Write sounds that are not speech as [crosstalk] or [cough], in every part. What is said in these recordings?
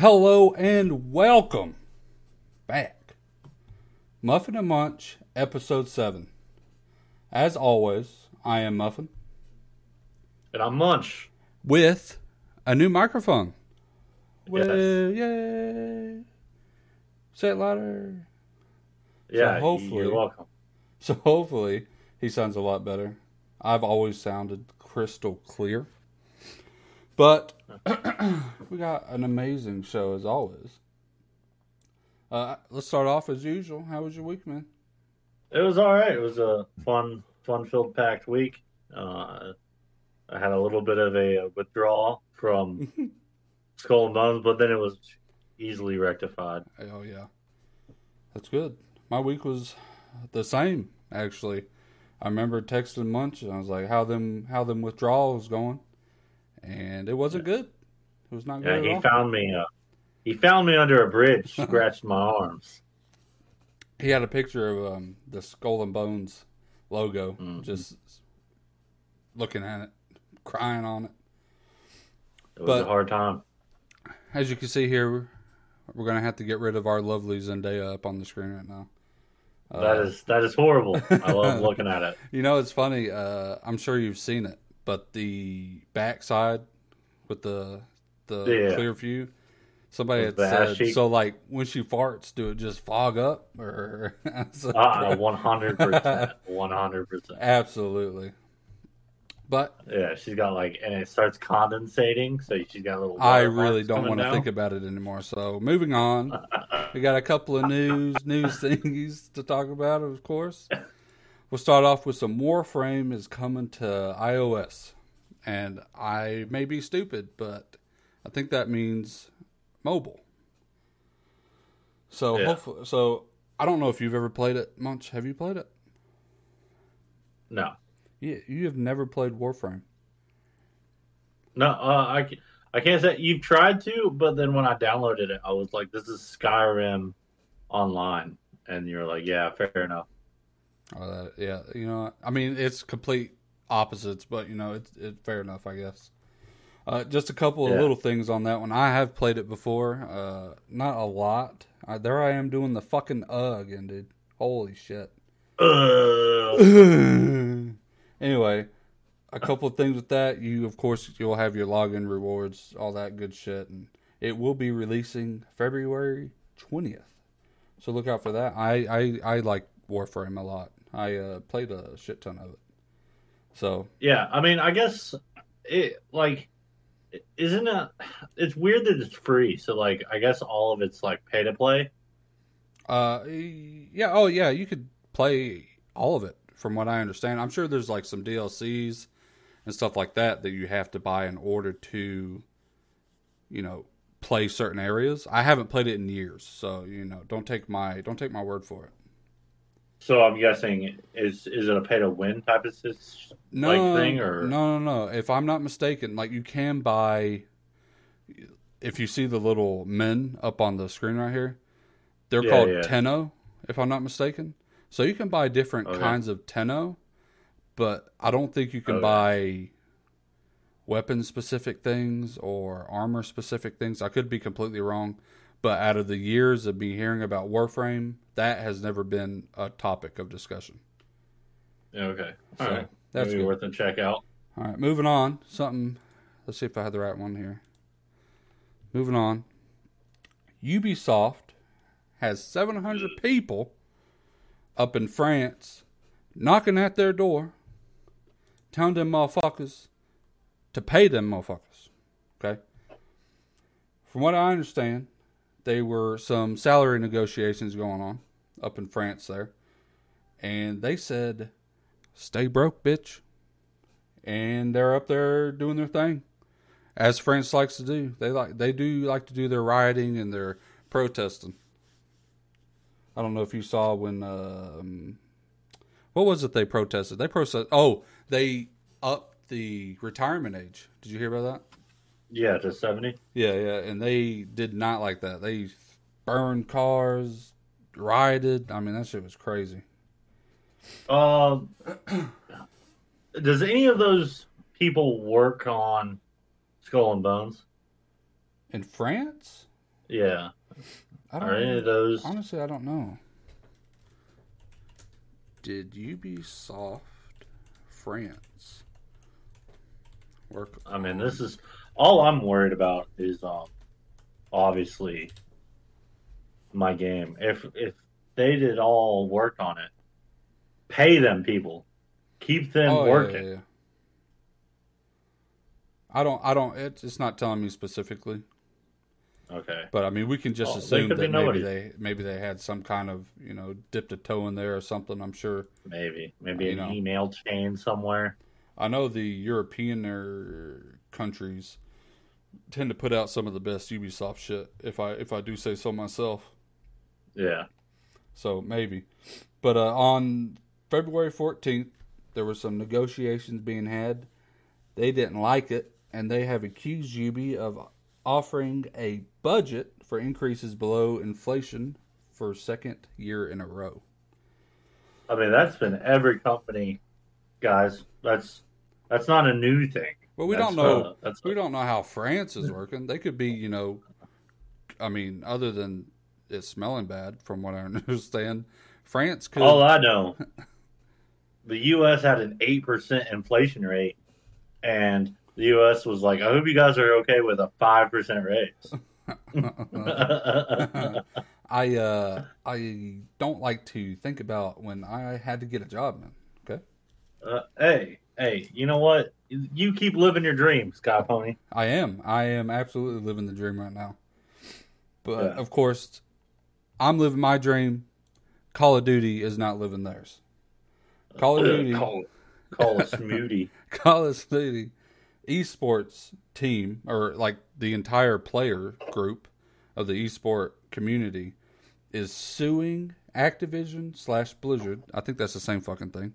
Hello and welcome back. Muffin and Munch, episode 7. As always, I am Muffin And I'm Munch. with a new microphone. Yes. Yay. Say it louder. Yeah, hopefully- you're welcome. So hopefully he sounds a lot better. I've always sounded crystal clear. But [clears throat] we got an amazing show as always. Uh, let's start off as usual. How was your week, man? It was all right. It was a fun, fun-filled, packed week. Uh, I had a little bit of a withdrawal from [laughs] Skull and Bones, but then it was easily rectified. Oh yeah, that's good. My week was the same actually. I remember texting Munch and I was like, "How them how them withdrawals going?" And it wasn't good. It was not Yeah, good he at all. found me. Uh, he found me under a bridge, [laughs] scratched my arms. He had a picture of um, the Skull and Bones logo, Mhm. just looking at it, crying on it. It was But- a hard time. As you can see here, we're gonna have to get rid of our lovely Zendaya up on the screen right now. Uh, that is that is horrible. I love [laughs] looking at it. You know, it's funny. Uh, I'm sure you've seen it, but the backside with the the Yeah. clear view, somebody had With the ass said cheek. so. Like when she farts, do it just fog up or? [laughs] Uh, One hundred percent, one hundred percent. [laughs] Absolutely. But Yeah, she's got like, and it starts condensating, so she's got a little. I really don't want to think about it anymore. So moving on, [laughs] we got a couple of news news things to talk about. Of course, we'll start off with some Warframe is coming to iOS, and I may be stupid, but I think that means mobile. So Yeah. hopefully, so I don't know if you've ever played it. Munch, have you played it? No, Yeah, you have never played Warframe. no, uh, I, I can't say you've tried to, but then when I downloaded it, I was like, "This is Skyrim online," and you're like, "Yeah, fair enough." Oh, that, yeah, you know, I mean, it's complete opposites, but you know, it's it, fair enough, I guess. Uh, just a couple of Yeah. little things on that one. I have played it before, uh, not a lot. Uh, there I am doing the fucking uh again, dude. Holy shit. [laughs] Anyway, a couple of things with that. You, of course, you'll have your login rewards, all that good shit, and it will be releasing February twentieth. So look out for that. I I, I like Warframe a lot. I uh, played a shit ton of it. So Yeah, I mean, I guess it like isn't it? It's weird that it's free. So like, I guess all of it's like pay to play. Uh, yeah. Oh, yeah. You could play all of it, from what I understand. I'm sure there's like some DLCs and stuff like that that you have to buy in order to, you know, play certain areas. I haven't played it in years, so you know, don't take my don't take my word for it. So I'm guessing is is it a pay to win type of No, like thing or no, no, no. If I'm not mistaken, like you can buy. If you see the little men up on the screen right here, they're Yeah, called yeah. Tenno, if I'm not mistaken. So you can buy different Okay. kinds of Tenno, but I don't think you can Okay. buy weapon specific things or armor specific things. I could be completely wrong, but out of the years of me hearing about Warframe, that has never been a topic of discussion. Yeah, okay, all So right, that's maybe good. worth a check out. All right, moving on. Something. Let's see if I had the right one here. Moving on. Ubisoft has 700 people up in France knocking at their door, telling them motherfuckers to pay them motherfuckers. Okay? From what I understand, there were some salary negotiations going on up in France there. And they said, stay broke, bitch and they're up there doing their thing, as France likes to do. They like they do like to do their rioting and their protesting. I don't know if you saw when um, what was it they protested? They protested. Oh, they upped the retirement age. Did you hear about that? Yeah, to seventy. Yeah, yeah, and they did not like that. They burned cars, rioted. I mean, that shit was crazy. Um, does any of those people work on Skull and Bones? In France? Yeah. I don't Are any of those? honestly. I don't know. Did Ubisoft France work? I mean, this is all I'm worried about is um, obviously my game. If if they did all work on it, pay them people, keep them Oh, working. yeah, yeah. I don't. I don't. It's, it's not telling me specifically, Okay. but I mean, we can just Oh, assume that maybe nobody. they maybe they had some kind of you know dipped a toe in there or something. I'm sure. Maybe maybe You an know. email chain somewhere. I know the European er, countries tend to put out some of the best Ubisoft shit. If I if I do say so myself. Yeah. So maybe. But uh, on February 14th, there were some negotiations being had. They didn't like it, and they have accused Ubi of offering a budget for increases below inflation for second year in a row. I mean, that's been every company, guys. That's that's not a new thing. But we That's, don't know. we don't know how France is working. They could be, you know, I mean, other than it smelling bad, from what I [laughs] understand, France could. all I know. The U.S. had an eight percent inflation rate, and the U.S. was like, "I hope you guys are okay with a five percent raise." [laughs] [laughs] I uh I don't like to think about when I had to get a job, man. Okay, uh, hey, hey, you know what? You keep living your dream, Sky Pony. I am. I am absolutely living the dream right now. But Yeah. of course, I'm living my dream. Call of Duty is not living theirs. Call of Duty. Call, call a smoothie. [laughs] Call of Duty esports team, or like the entire player group of the esport community, is suing Activision slash Blizzard. I think that's the same fucking thing.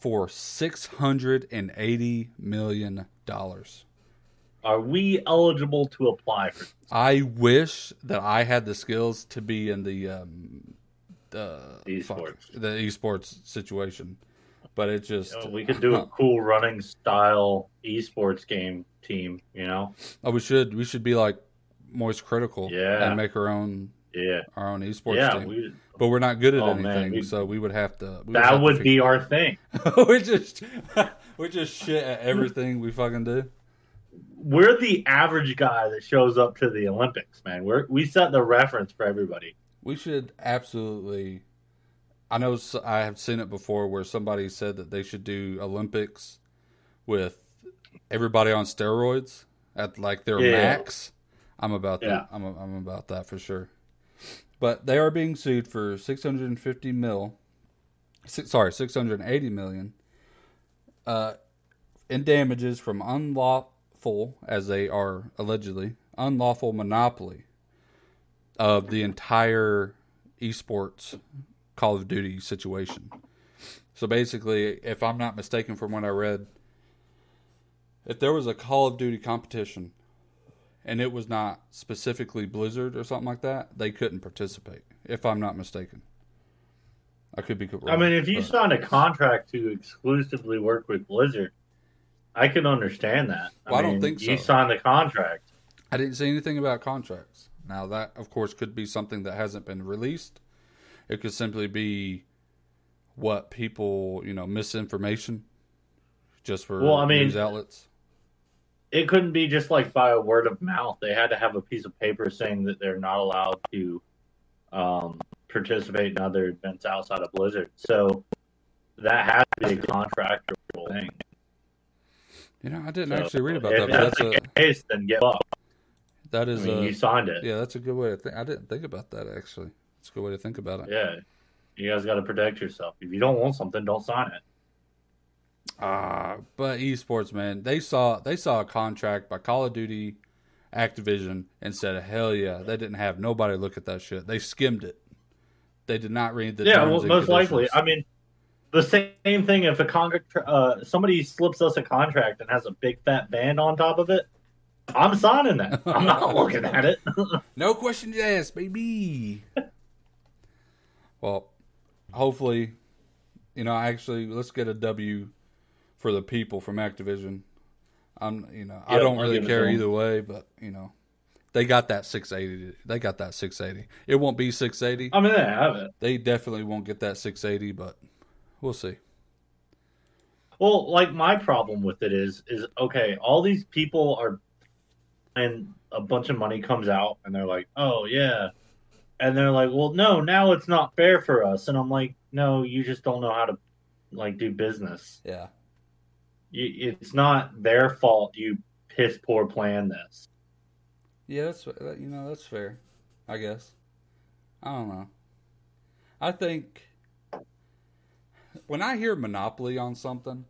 For six hundred and eighty million dollars. Are we eligible to apply for? I wish that I had the skills to be in the um, the fuck, Esports. the esports situation, but it just You know, we could do a [laughs] cool running style esports game team. You know? Oh, we should we should be like Moist Critical, Yeah. and make our own Yeah, our own esports yeah. team. We, but we're not good at Oh, man, anything, we- so we would have to. That have would fig- be our thing. [laughs] we're just [laughs] we're just shit at everything we fucking do. We're the average guy that shows up to the Olympics, man. We're we set the reference for everybody. We should absolutely. I know I have seen it before where somebody said that they should do Olympics with everybody on steroids at like their Yeah. max. I'm about Yeah. that. I'm I'm about that for sure. But they are being sued for 650 mil. Six, sorry, 680 million. Uh, in damages from unlawful, as they are allegedly unlawful monopoly of the entire esports Call of Duty situation. So basically, if I'm not mistaken from what I read, if there was a Call of Duty competition and it was not specifically Blizzard or something like that, they couldn't participate. If I'm not mistaken, I could be wrong. I mean, if you but- signed a contract to exclusively work with Blizzard, I can understand that. Well, I don't mean, think you so. signed the contract. I didn't say anything about contracts. Now that, of course, could be something that hasn't been released. It could simply be what people, you know, misinformation, just for Well, I mean- news outlets. It couldn't be just like by a word of mouth. They had to have a piece of paper saying that they're not allowed to um, participate in other events outside of Blizzard. So that has to be a contractual thing. You know, I didn't So, actually read about if that, but that's the a case, then get up. that I mean, a you signed it. yeah, that's a good way to think. I didn't think about that actually. It's a good way to think about it. Yeah. You guys got to protect yourself. If you don't want something, don't sign it. Ah, but esports, man, they saw they saw a contract by Call of Duty, Activision, and said, "Hell yeah!" They didn't have nobody look at that shit. They skimmed it. They did not read the yeah, well, most likely. I mean, the same thing if a contract, uh, somebody slips us a contract and has a big fat band on top of it, I'm signing that. [laughs] I'm not looking at it. [laughs] No questions asked, baby. well, hopefully, you know, actually, let's get a W for the people from Activision. I'm, you know, I don't really care either way, but you know, They got that 680. They got that 680. It won't be 680. I mean, they have it. They definitely won't get that 680, but we'll see. Well, like my problem with it is, is okay. All these people are, and a bunch of money comes out, and they're like, "Oh yeah," and they're like, "Well, no, now it's not fair for us." And I'm like, "No, you just don't know how to like do business. Yeah. You, it's not their fault. You piss poor plan this." Yeah, that's uh, you know that's fair. I guess. I don't know. I think when I hear monopoly on something,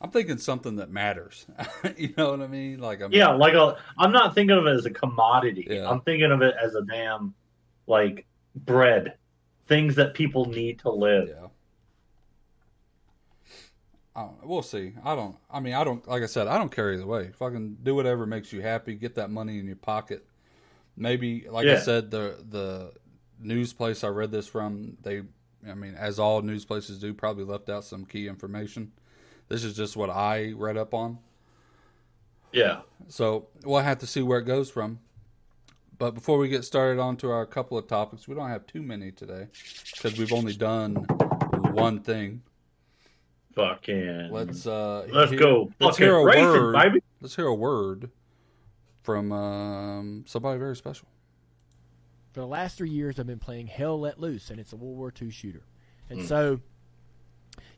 I'm thinking something that matters. [laughs] you know what I mean? Like I'm Yeah, like a. I'm not thinking of it as a commodity. Yeah. I'm thinking of it as a damn, like bread, things that people need to live. Yeah. I don't. We'll see. I don't. I mean, I don't. Like I said, I don't care either way. Fucking do whatever makes you happy. Get that money in your pocket. Maybe, like I said, the the news place I read this from, they, I mean, as all news places do, probably left out some key information. This is just what I read up on. Yeah. So we'll have to see where it goes from. But before we get started on to our couple of topics, we don't have too many today because we've only done one thing. Fucking. Let's uh Let's hear- go. Let's hear a racing, word. baby. Let's hear a word from um, somebody very special. For the last three years, I've been playing Hell Let Loose, and it's a World War II shooter. And Hmm. so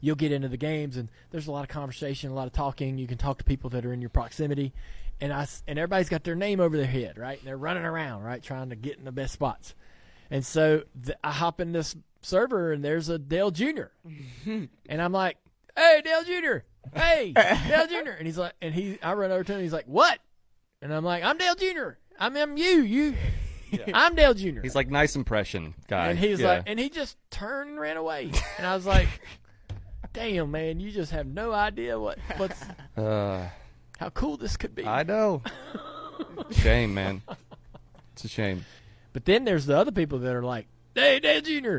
you'll get into the games, and there's a lot of conversation, a lot of talking. You can talk to people that are in your proximity, and I s- and everybody's got their name over their head, right? And they're running around, right, trying to get in the best spots. And so th- I hop in this server, and there's a Dale Jr. [laughs] and I'm like, "Hey, Dale Jr. Hey, Dale Jr." And he's like, and he, I run over to him, he's like, "What?" And I'm like, "I'm Dale Jr. I'm, I'm you, you." I'm Dale Jr. He's like nice impression guy. And he's Yeah. like, and he just turned and ran away. And I was like, "Damn, man, you just have no idea what what's uh, how cool this could be." I know. [laughs] shame, man. It's a shame. But then there's the other people that are like, "Hey, Dale Jr."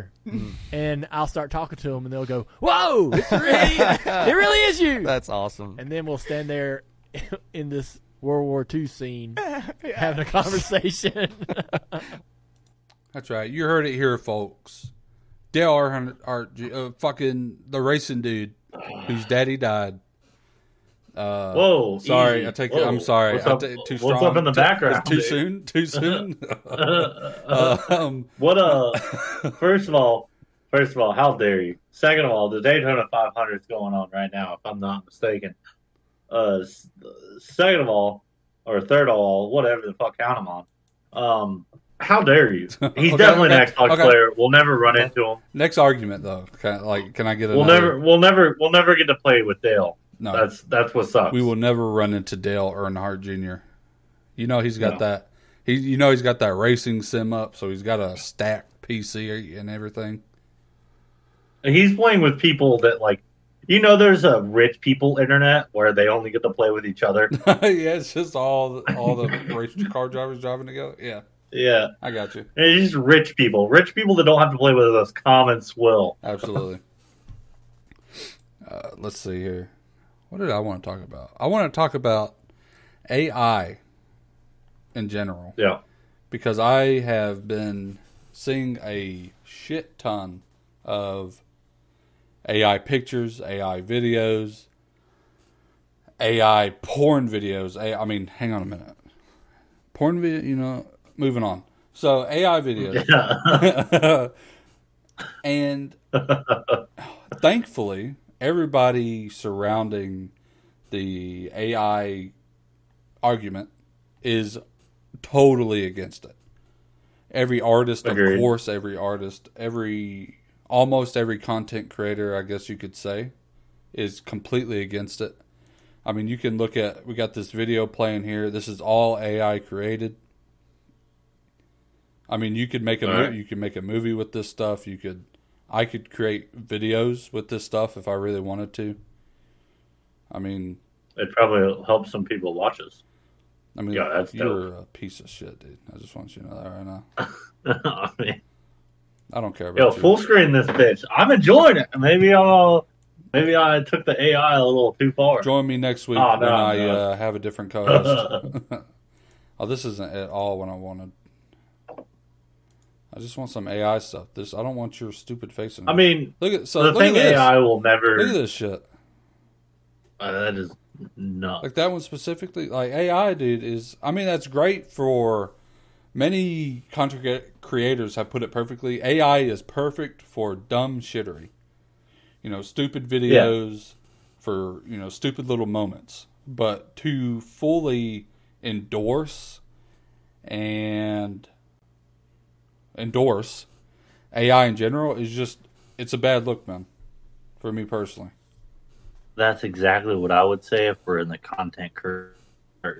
and I'll start talking to them, and they'll go, "Whoa, it's really, [laughs] it really is you." That's awesome. and then we'll stand there [laughs] in this World War II scene [laughs] having a conversation. That's right. You heard it here, folks. Dale Earnhardt, Art- uh, fucking the racing dude whose daddy died. Uh, Whoa. Sorry, easy. I take. Whoa. I'm sorry. What's I up, ta- too what's up in the background? [laughs] Too soon. Too soon. uh, um, What uh [laughs] first of all, first of all, how dare you? Second of all, the Daytona 500 is going on right now, if I'm not mistaken. Uh, second of all, or third of all, whatever the fuck count I'm on. Um, how dare you? [laughs] He's Okay, definitely okay, an Xbox okay. player. We'll never run into him. next argument though. Can, like, can I get We'll another? never, we'll never, we'll never get to play with Dale. No, That's that's what sucks. we will never run into Dale Earnhardt Jr. You know he's got No. that. He, you know he's got that racing sim up, so he's got a stacked PC and everything. He's playing with people that like, you know, there's a rich people internet where they only get to play with each other. [laughs] yeah, it's just all the, all the race car drivers driving together. Yeah, yeah, I got you. it's just rich people, rich people that don't have to play with us common swill. Absolutely. [laughs] uh, let's see here. What did I want to talk about? I want to talk about AI in general Yeah. because I have been seeing a shit ton of AI pictures, AI videos, AI porn videos. I mean, hang on a minute. Porn video, you know, moving on. So AI videos. [laughs] Yeah. [laughs] and [laughs] thankfully, everybody surrounding the AI argument is totally against it. Every artist, Agreed. of course, every artist, every almost every content creator, I guess you could say, is completely against it. I mean, you can look at we got this video playing here. This is all AI created. I mean, you could make a right. you could make a movie with this stuff. You could, I could create videos with this stuff if I really wanted to. I mean, it probably helps some people watch us. I mean, Yeah, that's you're a piece of shit, dude. I just want you to know that right now. I [laughs] mean, I don't care yo, about you. full screen this bitch. I'm enjoying it. Maybe I'll, maybe I took the AI a little too far. Join me next week Oh, when no, I uh, have a different co-host. [laughs] [laughs] Oh, this isn't at all what I wanted. I just want some AI stuff. This I don't want your stupid face in I mean, look at so the look thing at this. AI will never. Look at this shit. Uh, that is nuts. Like that one specifically, like AI, dude, is. I mean, that's great for many content creators have put it perfectly. AI is perfect for dumb shittery. You know, stupid videos for you know stupid little moments. But to fully endorse and endorse AI in general is just it's a bad look, man. For me personally. That's exactly what I would say if we're in the content cur-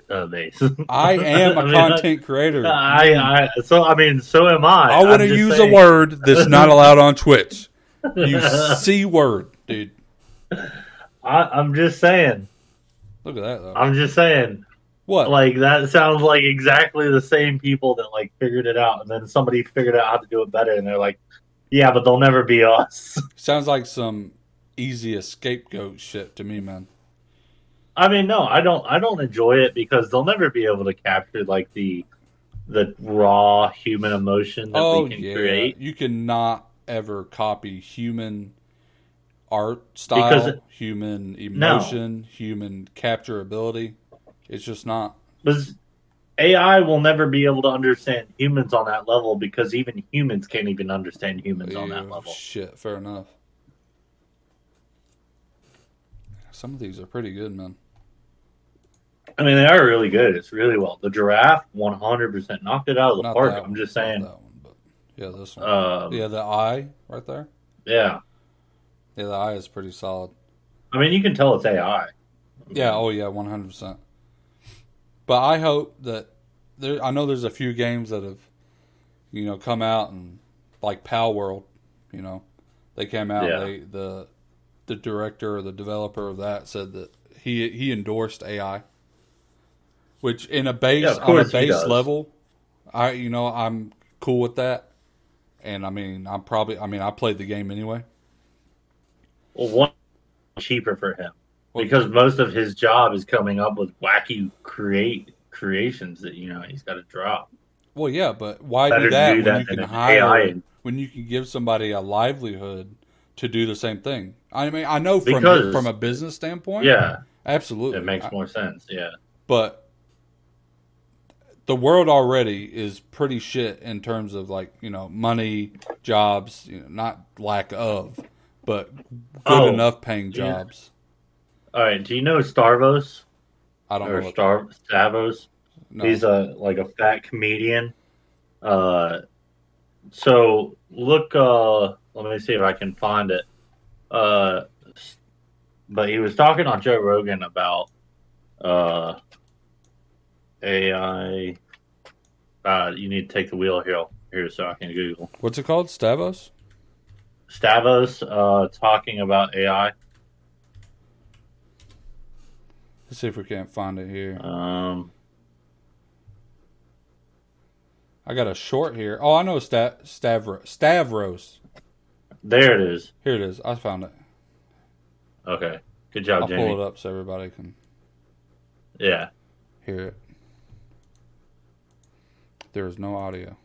uh, base. [laughs] I am a I mean, content creator. I, I, so I mean, so am I. I want to use saying. a word that's not [laughs] allowed on Twitch. You [laughs] c word, dude. I, I'm just saying. Look at that though. I'm just saying. What? Like that sounds like exactly the same people that like figured it out, and then somebody figured out how to do it better, and they're like, "Yeah, but they'll never be us." [laughs] Sounds like some easy scapegoat shit to me, man. I mean, no, I don't. I don't enjoy it because they'll never be able to capture like the the raw human emotion that oh we can yeah, create. you cannot ever copy human art style, Because- human emotion, human capture ability. It's just not. Because AI will never be able to understand humans on that level because even humans can't even understand humans on that level. Shit, fair enough. Some of these are pretty good, man. I mean, they are really good. It's really well. The giraffe, one hundred percent knocked it out of the Not park. I'm one, just saying. that one, but yeah, this one. Um, yeah, the eye right there. yeah. Yeah, the eye is pretty solid. I mean, you can tell it's AI. Yeah, oh yeah, one hundred percent. But I hope that there. I know there's a few games that have, you know, come out and like Palworld, you know, they came out. Yeah. They the the director or the developer of that said that he he endorsed AI, which in a base Yeah, on a base level, I you know I'm cool with that, and I mean I'm probably I mean I played the game anyway. Well, one cheaper for him because most of his job is coming up with wacky create creations that you know he's got to drop. Well, yeah, but why Better do that, do when that you can hire AI. when you can give somebody a livelihood to do the same thing? I mean, I know from Because- from a business standpoint, Yeah, absolutely, it makes I- more sense. Yeah, but the world already is pretty shit in terms of like you know money, jobs, you know, not lack of, but good Oh, enough paying yeah. All right. Do you know Starvos I don't know. or What, Star Stavos? no. He's a like a fat comedian. Uh, so look. Uh, let me see if I can find it. Uh, but he was talking on Joe Rogan about uh AI. Uh, you need to take the wheel here, here so I can Google. What's it called? Stavos. Stavos uh, talking about AI. Let's see if we can't find it here. Um, I got a short here. Oh, I know Sta- Stavros. Stavros. there it is. Here it is. I found it. Okay, good job, I'll Jamie. pull it up so everybody can Yeah, hear it. There is no audio.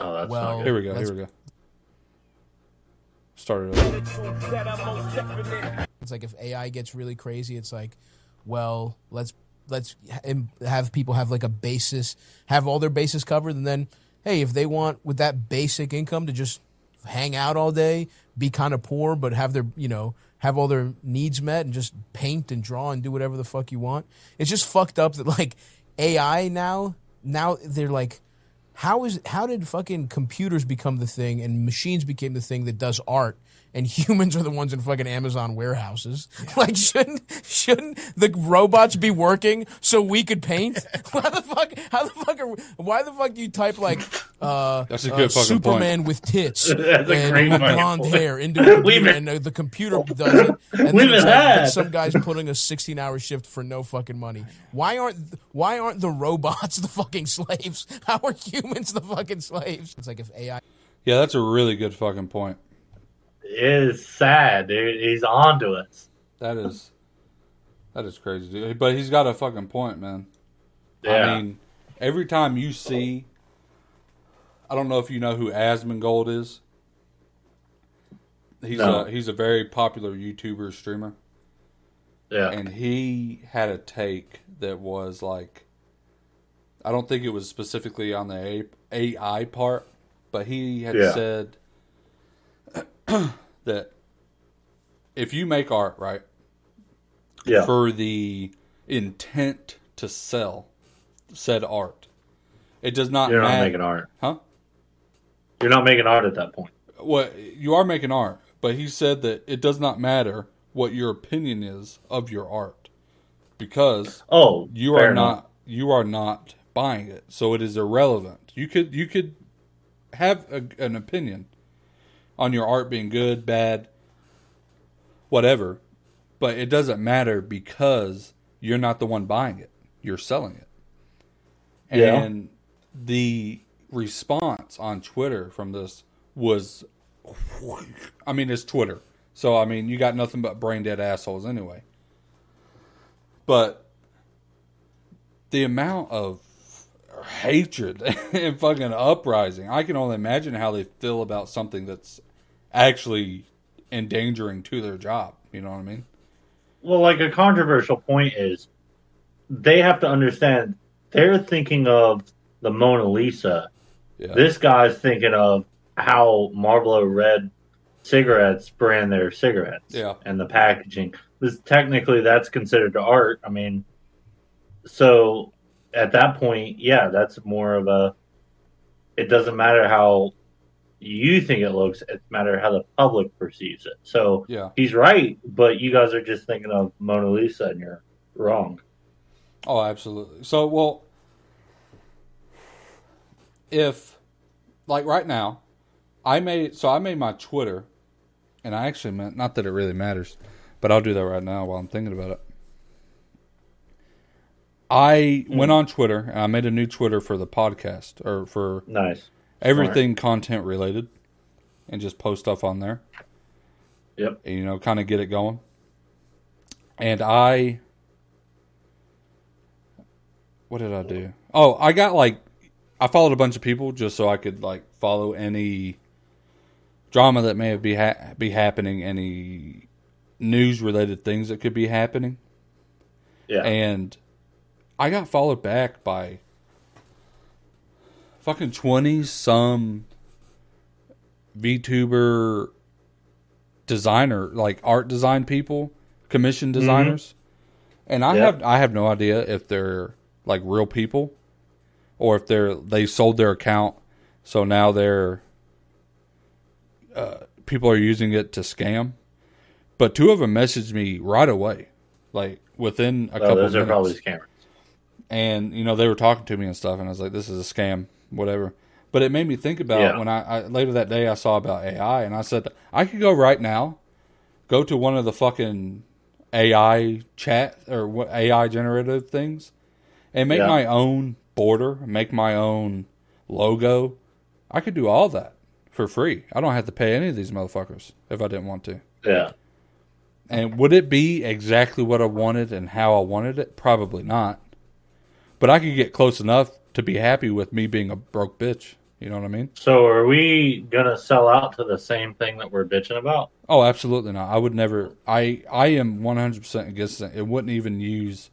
oh, that's Well- not good. Here we go. Let's- Here we go. Started over. It's like if AI gets really crazy, it's like, well, let's let's have people have like a basis, have all their bases covered, and then hey, if they want with that basic income to just hang out all day, be kind of poor, but have their you know have all their needs met and just paint and draw and do whatever the fuck you want. It's just fucked up that like AI now now they're like how is how did fucking computers become the thing and machines became the thing that does art and humans are the ones in fucking Amazon warehouses? [laughs] Like shouldn't shouldn't the robots be working so we could paint? [laughs] [laughs] Why the fuck? How the fuck? Are, why the fuck do you type like uh, That's a uh, fucking Superman with tits That's a and great blonde point. hair into a computer and uh, the computer does it? And then We've it's been like had. some guys putting a 16 hour shift for no fucking money. Why aren't why aren't the robots the fucking slaves? How are humans the fucking slaves? It's like if AI Yeah, that's a really good fucking point. It is sad, dude. He's on to us. That is. That is crazy, dude. But he's got a fucking point, man. Yeah. I mean, every time you see, I don't know if you know who Asmongold is. He's No. a he's a very popular YouTuber streamer, yeah. and he had a take that was like, I don't think it was specifically on the AI part, but he had Yeah. said [clears throat] that if you make art right yeah. for the intent to sell said art. It does not You're not matter. making art. Huh? You're not making art at that point. Well, you are making art, but he said that it does not matter what your opinion is of your art because Oh, you are enough. not you are not buying it, so it is irrelevant. You could you could have a, an opinion on your art being good, bad, whatever, but it doesn't matter because you're not the one buying it. You're selling it. Yeah. And the response on Twitter from this was I mean it's Twitter. So I mean you got nothing but brain dead assholes anyway. But the amount of hatred [laughs] and fucking uprising, I can only imagine how they feel about something that's actually endangering to their job. You know what I mean? Well, like a controversial point is they have to understand they're thinking of the Mona Lisa. Yeah. This guy's thinking of how Marlboro Red cigarettes brand their cigarettes. Yeah. And the packaging. This technically that's considered art. I mean, so at that point, yeah, that's more of a. It doesn't matter how you think it looks; it matter how the public perceives it. So yeah. he's right, but you guys are just thinking of Mona Lisa, and you're wrong. Oh, absolutely. So, well, if like right now, I made so I made my Twitter, and I actually meant not that it really matters, but I'll do that right now while I'm thinking about it. I mm. went on Twitter and I made a new Twitter for the podcast or for Nice. everything content related, and just post stuff on there. Yep. and, you know, kind of get it going. And I, what did I do? Oh, I got like, I followed a bunch of people just so I could like follow any drama that may have be ha- be happening, any news related things that could be happening, Yeah. and I got followed back by fucking twenty some VTuber designer, like art design people, commission designers, and I Yeah. have I have no idea if they're like real people or if they're they sold their account, so now they're uh, people are using it to scam. But two of them messaged me right away, like within a oh, couple. those are probably scammers. And you know they were talking to me and stuff and i was like this is a scam whatever but it made me think about Yeah. when I, I later that day i saw about ai and i said i could go right now go to one of the fucking ai chat or ai generative things and make Yeah. my own border make my own logo i could do all that for free i don't have to pay any of these motherfuckers if i didn't want to Yeah. and would it be exactly what I wanted and how I wanted it? Probably not. But I could get close enough to be happy with me being a broke bitch. You know what I mean? So are we gonna sell out to the same thing that we're bitching about? Oh, absolutely not. I would never. I I am one hundred percent against it. It wouldn't even use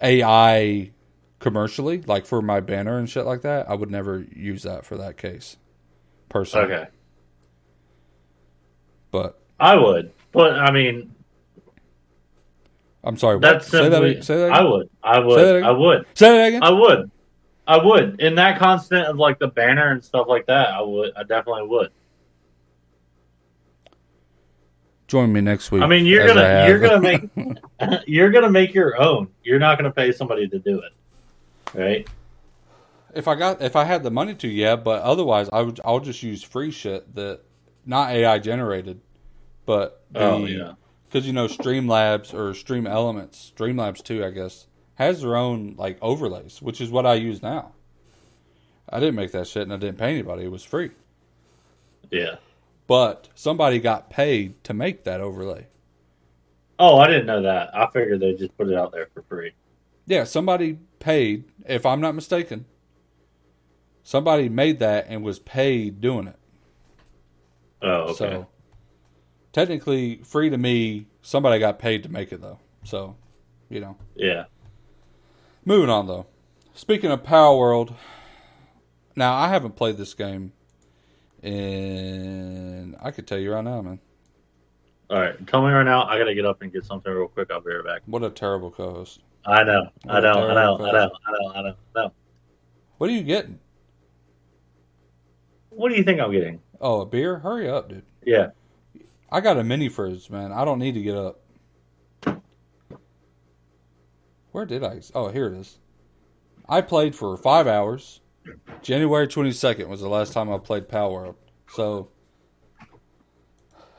AI commercially, like for my banner and shit like that. I would never use that for that case, personally. Okay. But I would, but I mean I'm sorry. What? that's say that. Again. Say that. I would. I would. I would. Say that again. I would. I would. In that constant of like the banner and stuff like that, I would. I definitely would. Join me next week. I mean, you're gonna you're gonna make [laughs] [laughs] you're gonna make your own. You're not gonna pay somebody to do it, right? If I got if I had the money to, yeah, but otherwise I would I'll just use free shit that not AI generated, but oh, the, Oh, yeah. Because you know Streamlabs or Stream Elements, Streamlabs too, I guess has their own like overlays, which is what I use now. I didn't make that shit and I didn't pay anybody; it was free. Yeah. But somebody got paid to make that overlay. Oh, I didn't know that. I figured they just put it out there for free. Yeah, somebody paid, if I'm not mistaken. Somebody made that and was paid doing it. Oh, okay. So technically free to me, somebody got paid to make it though. So, you know. yeah. Moving on though. Speaking of Palworld, now I haven't played this game and I could tell you right now, man. All right. Tell me right now. I gotta get up and get something real quick. I'll be right back. What a terrible co-host. I know. I What a know. I know. I know. I know. I know. I know. What are you getting? What do you think I'm getting? Oh, a beer? Hurry up, dude. Yeah. I got a mini fridge, man. I don't need to get up. Where did I? Oh, here it is. I played for five hours. January 22nd was the last time I played Palworld. So,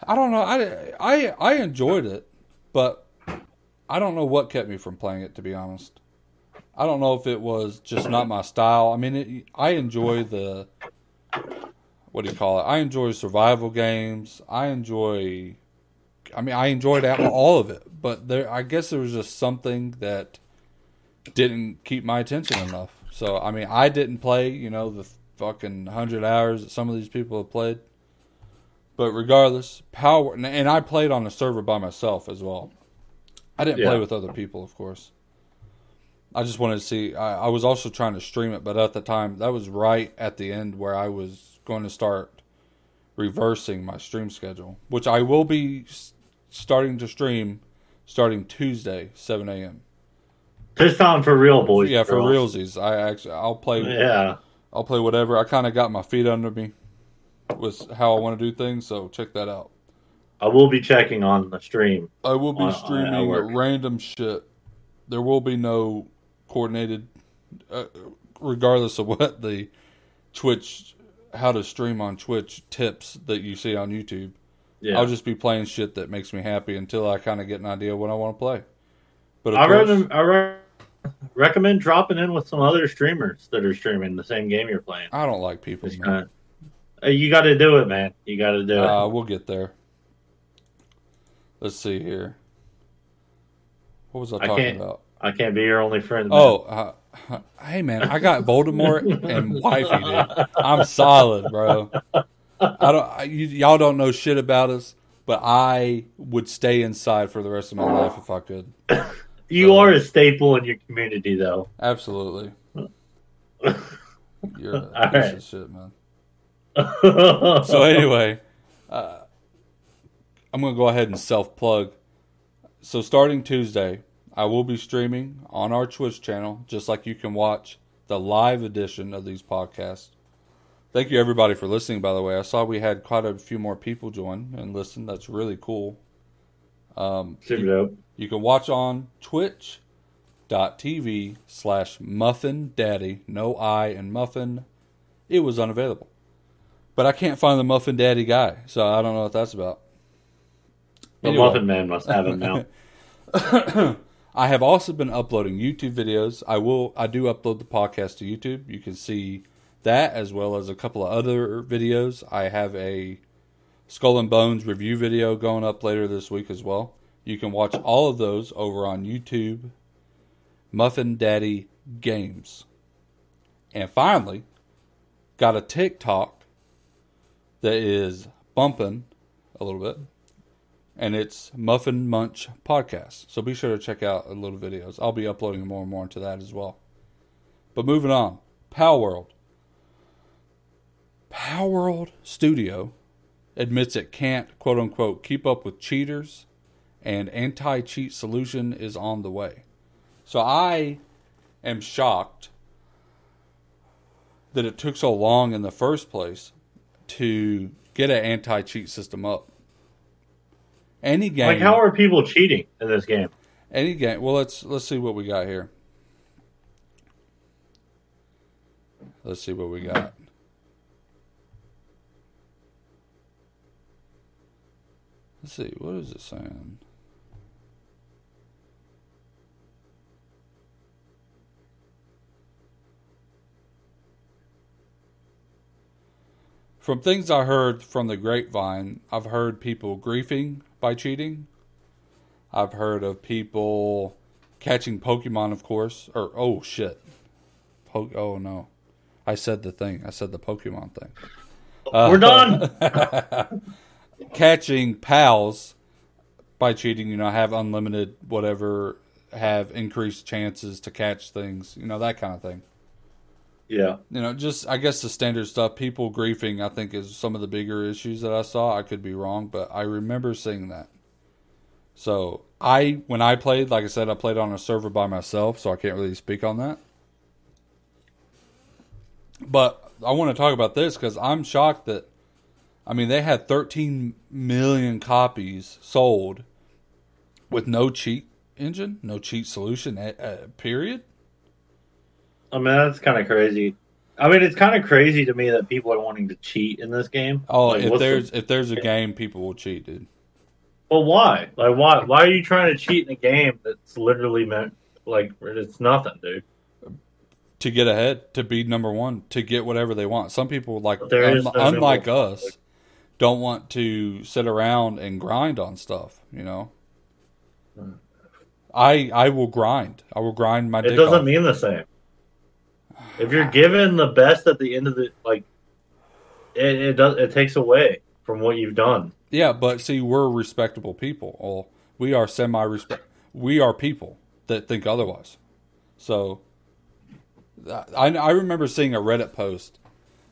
I don't know. I, I, I enjoyed it, but I don't know what kept me from playing it, to be honest. I don't know if it was just not my style. I mean, it, I enjoy the what do you call it? I enjoy survival games. I enjoy, I mean, I enjoyed all of it, but there, I guess there was just something that didn't keep my attention enough. So, I mean, I didn't play, you know, the fucking hundred hours that some of these people have played. But regardless, power, and I played on a server by myself as well. I didn't play with other people, of course. I just wanted to see. I, I was also trying to stream it, but at the time, that was right at the end where I was going to start reversing my stream schedule, which I will be starting to stream starting Tuesday, 7 a.m. This time for real, boys. Yeah, for girls. realsies. I actually, I'll play. Yeah. I'll play whatever. I kind of got my feet under me with how I want to do things, so check that out. I will be checking on the stream. I will be On- on at streaming work. random shit. There will be no coordinated, uh, regardless of what the Twitch, how to stream on Twitch tips that you see on YouTube. Yeah. I'll just be playing shit that makes me happy until I kind of get an idea of what I want to play. But I, course, recommend, I re- recommend dropping in with some other streamers that are streaming the same game you're playing. I don't like people. Kinda- Uh, you got to do it, man. You got to do it. Uh, we'll get there. Let's see here. What was I I talking about? I can't be your only friend. man. Oh, uh, hey man, I got Voldemort and wifey, dude. I'm solid, bro. I don't. I, you, y'all don't know shit about us, but I would stay inside for the rest of my life if I could. you uh, are a staple in your community, though. Absolutely. You're a [laughs] All piece right. of shit, man. so So anyway, uh, I'm gonna go ahead and self plug. So starting Tuesday, I will be streaming on our Twitch channel, just like you can watch the live edition of these podcasts. Thank you everybody for listening. By the way, I saw we had quite a few more people join and listen. That's really cool. Um, you, you can watch on twitch.tv slash muffin daddy no i and muffin it was unavailable but i can't find the muffin daddy guy so i don't know what that's about The Anyway. Muffin Man must have him now. [laughs] i have also been uploading youtube videos. I will i do upload the podcast to youtube. You can see that as well as a couple of other videos. I have a skull and bones review video going up later this week as well. You can watch all of those over on youtube muffin daddy games. And finally got a tiktok that is bumping a little bit and it's Muffin Munch Podcast. So be sure to check out the little videos. I'll be uploading more and more into that as well. But moving on, Palworld. Power World Studio admits it can't quote unquote keep up with cheaters, and anti cheat solution is on the way. So I am shocked that it took so long in the first place to get an anti cheat system up. Any game, Like, how are people cheating in this game? any game. Well, let's let's see what we got here. Let's see what we got. Let's see. What is it saying? From things I heard from the grapevine, I've heard people griefing by cheating. I've heard of people catching Pokemon, of course. Or oh shit, po- oh no, I said the thing. I said the Pokemon thing. Uh, We're done. [laughs] catching pals by cheating. You know, have unlimited whatever, have increased chances to catch things. You know that kind of thing. Yeah. You know, just I guess the standard stuff. People griefing, I think, is some of the bigger issues that I saw. I could be wrong, but I remember seeing that. So I, when I played, like I said, I played on a server by myself, so I can't really speak on that. But I want to talk about this because I'm shocked that, I mean, they had 13 million copies sold with no cheat engine, no cheat solution, uh, uh, period. I mean, that's kind of crazy. I mean, it's kind of crazy to me that people are wanting to cheat in this game. Oh, Like, if what's the- there's if there's a game, people will cheat, dude. Well, why? Like, why? Why are you trying to cheat in a game that's literally meant like it's nothing, dude? to get ahead, to be number one, to get whatever they want. Some people like, But there is un- no unlike us, don't want to sit around and grind on stuff. You know, Hmm. I I will grind. I will grind my. It doesn't off. mean the same. If you're given the best at the end of the like, it, it does it takes away from what you've done. Yeah, but see, we're respectable people. Well, we are semi respect. We are people that think otherwise. So, I I remember seeing a Reddit post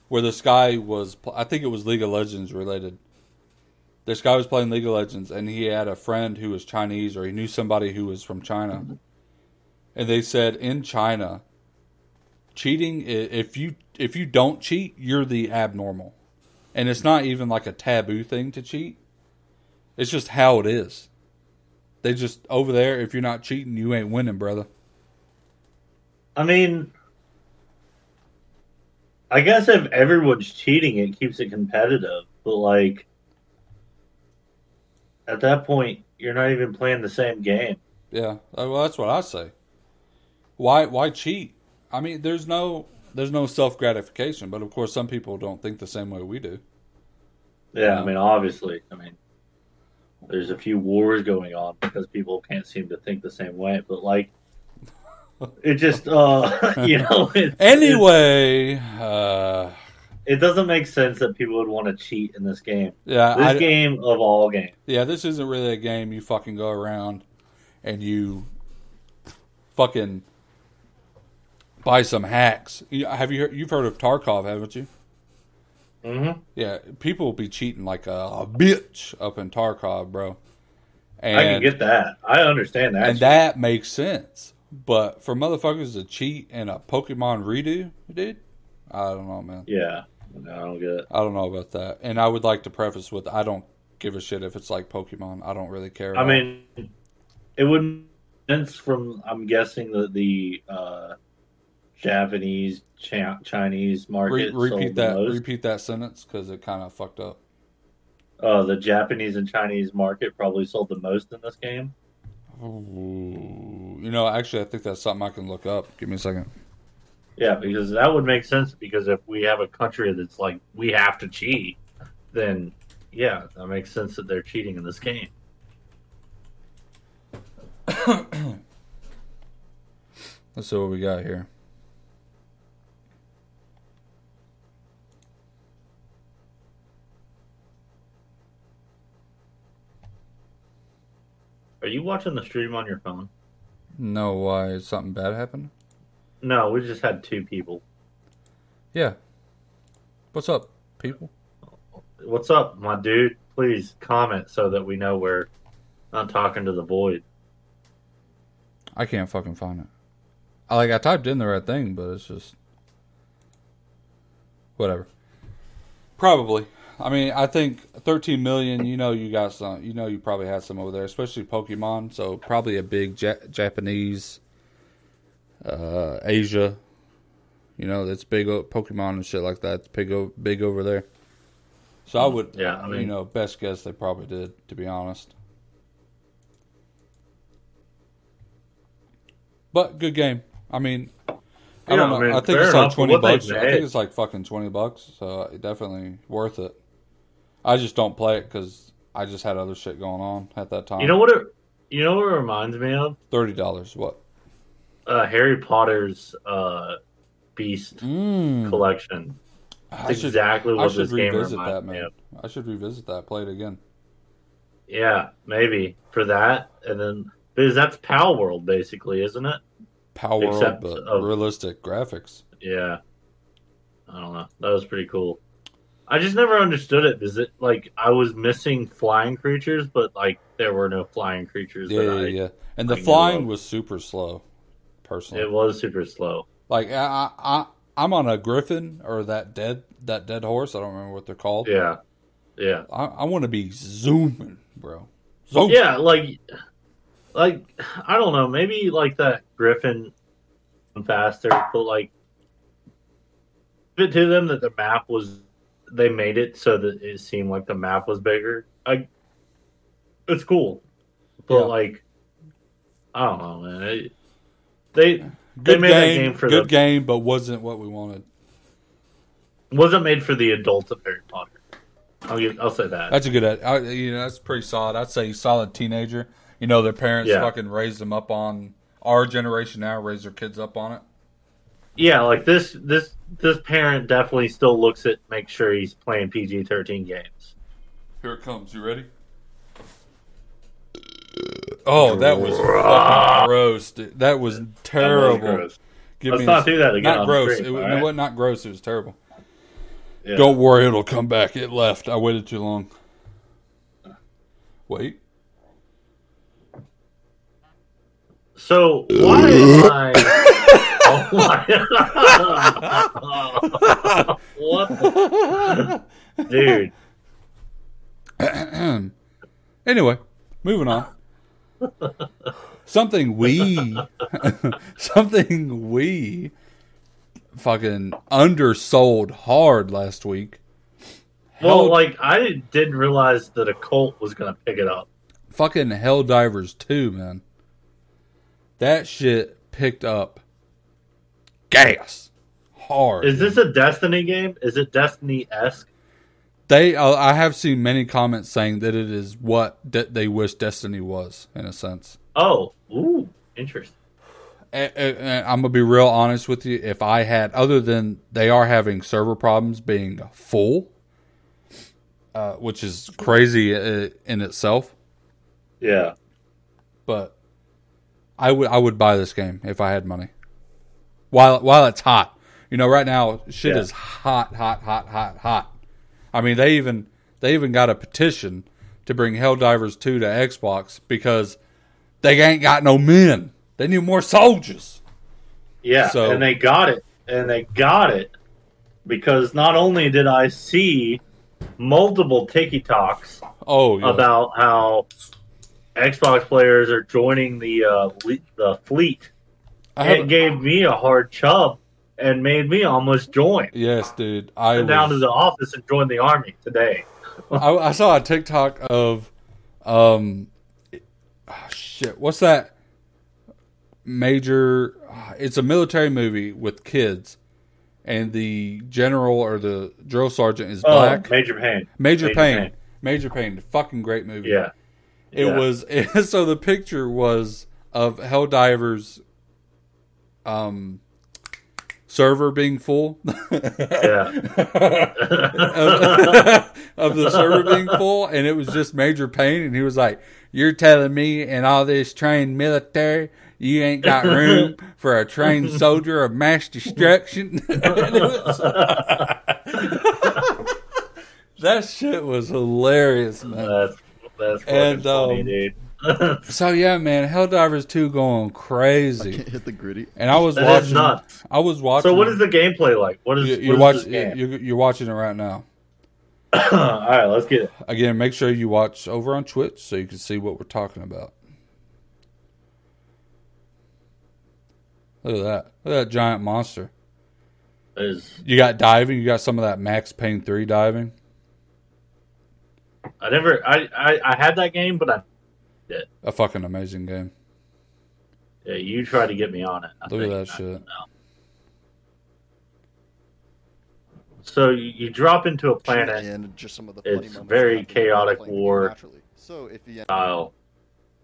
where this guy was. I think it was League of Legends related. This guy was playing League of Legends, and he had a friend who was Chinese, or he knew somebody who was from China. And they said in China, cheating if you if you don't cheat, you're the abnormal and it's not even like a taboo thing to cheat. It's just how it is. They just over there. If you're not cheating, you ain't winning, brother. I mean, I guess if everyone's cheating, it keeps it competitive. But like, at that point, you're not even playing the same game. Yeah, uh, well, that's what I say. Why why cheat? I mean, there's no there's no self gratification, but of course, some people don't think the same way we do. Yeah, I mean, obviously, I mean, there's a few wars going on because people can't seem to think the same way. But like, it just, uh, [laughs] you know, [laughs] it, Anyway, uh, it, it doesn't make sense that people would want to cheat in this game. yeah, This I, game of all games. yeah, this isn't really a game you fucking go around and you fucking buy some hacks. You, have you heard, you've heard of Tarkov, haven't you? hmm Yeah, people will be cheating like a, bitch up in Tarkov, bro. And I can get that. I understand that. and that makes sense. But for motherfuckers to cheat in a Pokemon redo, dude, I don't know, man. yeah, no, I don't get it. I don't know about that. And I would like to preface with I don't give a shit if it's like Pokemon. I don't really care. I mean, it wouldn't sense from. I'm guessing that the uh, Japanese, Chi- Chinese Re- market sold repeat the that. most. Repeat that sentence because it kind of fucked up. Uh, the Japanese and Chinese market probably sold the most in this game. Ooh. You know, actually, I think that's something I can look up. Give me a second. Yeah, because that would make sense. Because if we have a country that's like we have to cheat, then yeah, that makes sense that they're cheating in this game. [coughs] Let's see what we got here. Are you watching the stream on your phone? No, why? Something bad happened? No, we just had two people. Yeah. What's up, people? What's up, my dude? Please comment so that we know we're not talking to the void. I can't fucking find it. I like I typed in the right thing, but it's just whatever. Probably. I mean, I think 13 million. You know, you got some. You know, you probably had some over there, especially Pokemon. So probably a big ja- Japanese, uh, Asia. You know, that's big o- Pokemon and shit like that. It's big, o- big over there. So I would, Yeah, I you know, best guess they probably did. To be honest. But good game. I mean, I don't know. I mean, I think it's like for twenty bucks. I think it's like fucking twenty bucks. So definitely worth it. I just don't play it because I just had other shit going on at that time. You know what it You know what it reminds me of? Thirty dollars. What? Uh, Harry Potter's uh, Beast Mm. collection. I That's should, exactly I what should this game revisit reminds that, man. I should revisit that. Play it again. Yeah, maybe for that, and then because that's Palworld basically, isn't it? Palworld, Except but of- realistic graphics. Yeah. I don't know. That was pretty cool. I just never understood it. Is it like I was missing flying creatures, but like there were no flying creatures Yeah, that yeah, I. yeah. And the I flying was super slow. Personally, It was super slow. like I, I, I'm on a griffin or that dead, that dead horse. I don't remember what they're called. Yeah. Yeah. I, I want to be zooming, bro. Zoom. Yeah, like like I don't know, maybe like that Griffin faster, but like give it to them that the map was they made it so that it seemed like the map was bigger. I it's cool. But Yeah. like I don't know, man. It, they they Good made that game, game for good the game, but wasn't what we wanted. wasn't made for the adults of Harry Potter. I'll give, I'll say that. That's a good. I, you know, that's pretty solid. I'd say solid teenager. You know, their parents Yeah. fucking raised them up on our generation now. Raise their kids up on it. Yeah, like this this this parent definitely still looks at make sure he's playing PG thirteen games. Here it comes. You ready? Oh, that was fucking gross. Dude. That was terrible. gross. Give Let's me not do that again Not gross. stream, it, was- all it was not gross. It was terrible. Yeah. Don't worry, it'll come back. It left. I waited too long. Wait. So why am I? [laughs] oh my! what, the... dude? [clears throat] Anyway, moving on. something we, [laughs] something we, fucking undersold hard last week. Well, Hell- like I didn't realize that a cult was gonna pick it up. fucking Helldivers 2, man. That shit picked up gas hard. Is this a Destiny game? Is it Destiny esque? They, uh, I have seen many comments saying that it is what de- they wish Destiny was, in a sense. Oh, ooh, interesting. And, and- and I'm gonna be real honest with you. If I had, other than they are having server problems being full, uh, which is crazy uh, in itself, Yeah. but I would I would buy this game if I had money. While while it's hot, you know, right now shit Yeah. is hot, hot, hot, hot, hot. I mean, they even they even got a petition to bring Helldivers two to Xbox because they ain't got no men. They need more soldiers. Yeah, So- and they got it, and they got it because not only did I see multiple TikToks Oh, yeah. about how Xbox players are joining the uh, le- the fleet, I it gave me a hard chub and made me almost join. yes, dude. I Went down to the office and joined the army today. I, I saw a TikTok of, um, ah, shit. What's that? Major. It's a military movie with kids, and the general or the drill sergeant is black. Oh, Major Payne. Major, Major Pain. Payne. Major Payne. Fucking great movie. Yeah. It Yeah. was [laughs] so the picture was of Helldivers um server being full [laughs] Yeah. of, of the server being full and it was just Major Payne. and he was like, You're telling me in all this trained military you ain't got room for a trained soldier of mass destruction? [laughs] Was- [laughs] that shit was hilarious, man. That's that's fucking And, funny, um, dude. [laughs] So yeah, man, Helldivers 2 going crazy. Can't hit the gritty. And I was That is watching. nuts. I was watching. So what is the gameplay like? What is you, what you're watching? You're, you're watching it right now. [clears throat] All right, let's get it. Again, make sure you watch over on Twitch so you can see what we're talking about. Look at that! Look at that giant monster. Is You got diving. You got some of that Max Payne three diving. I never I, I I had that game, but I A fucking amazing game. yeah, you tried to get me on it. I Look at that shit. So you, you drop into a planet and just some of the It's very that happen when you're chaotic war naturally. So if you style,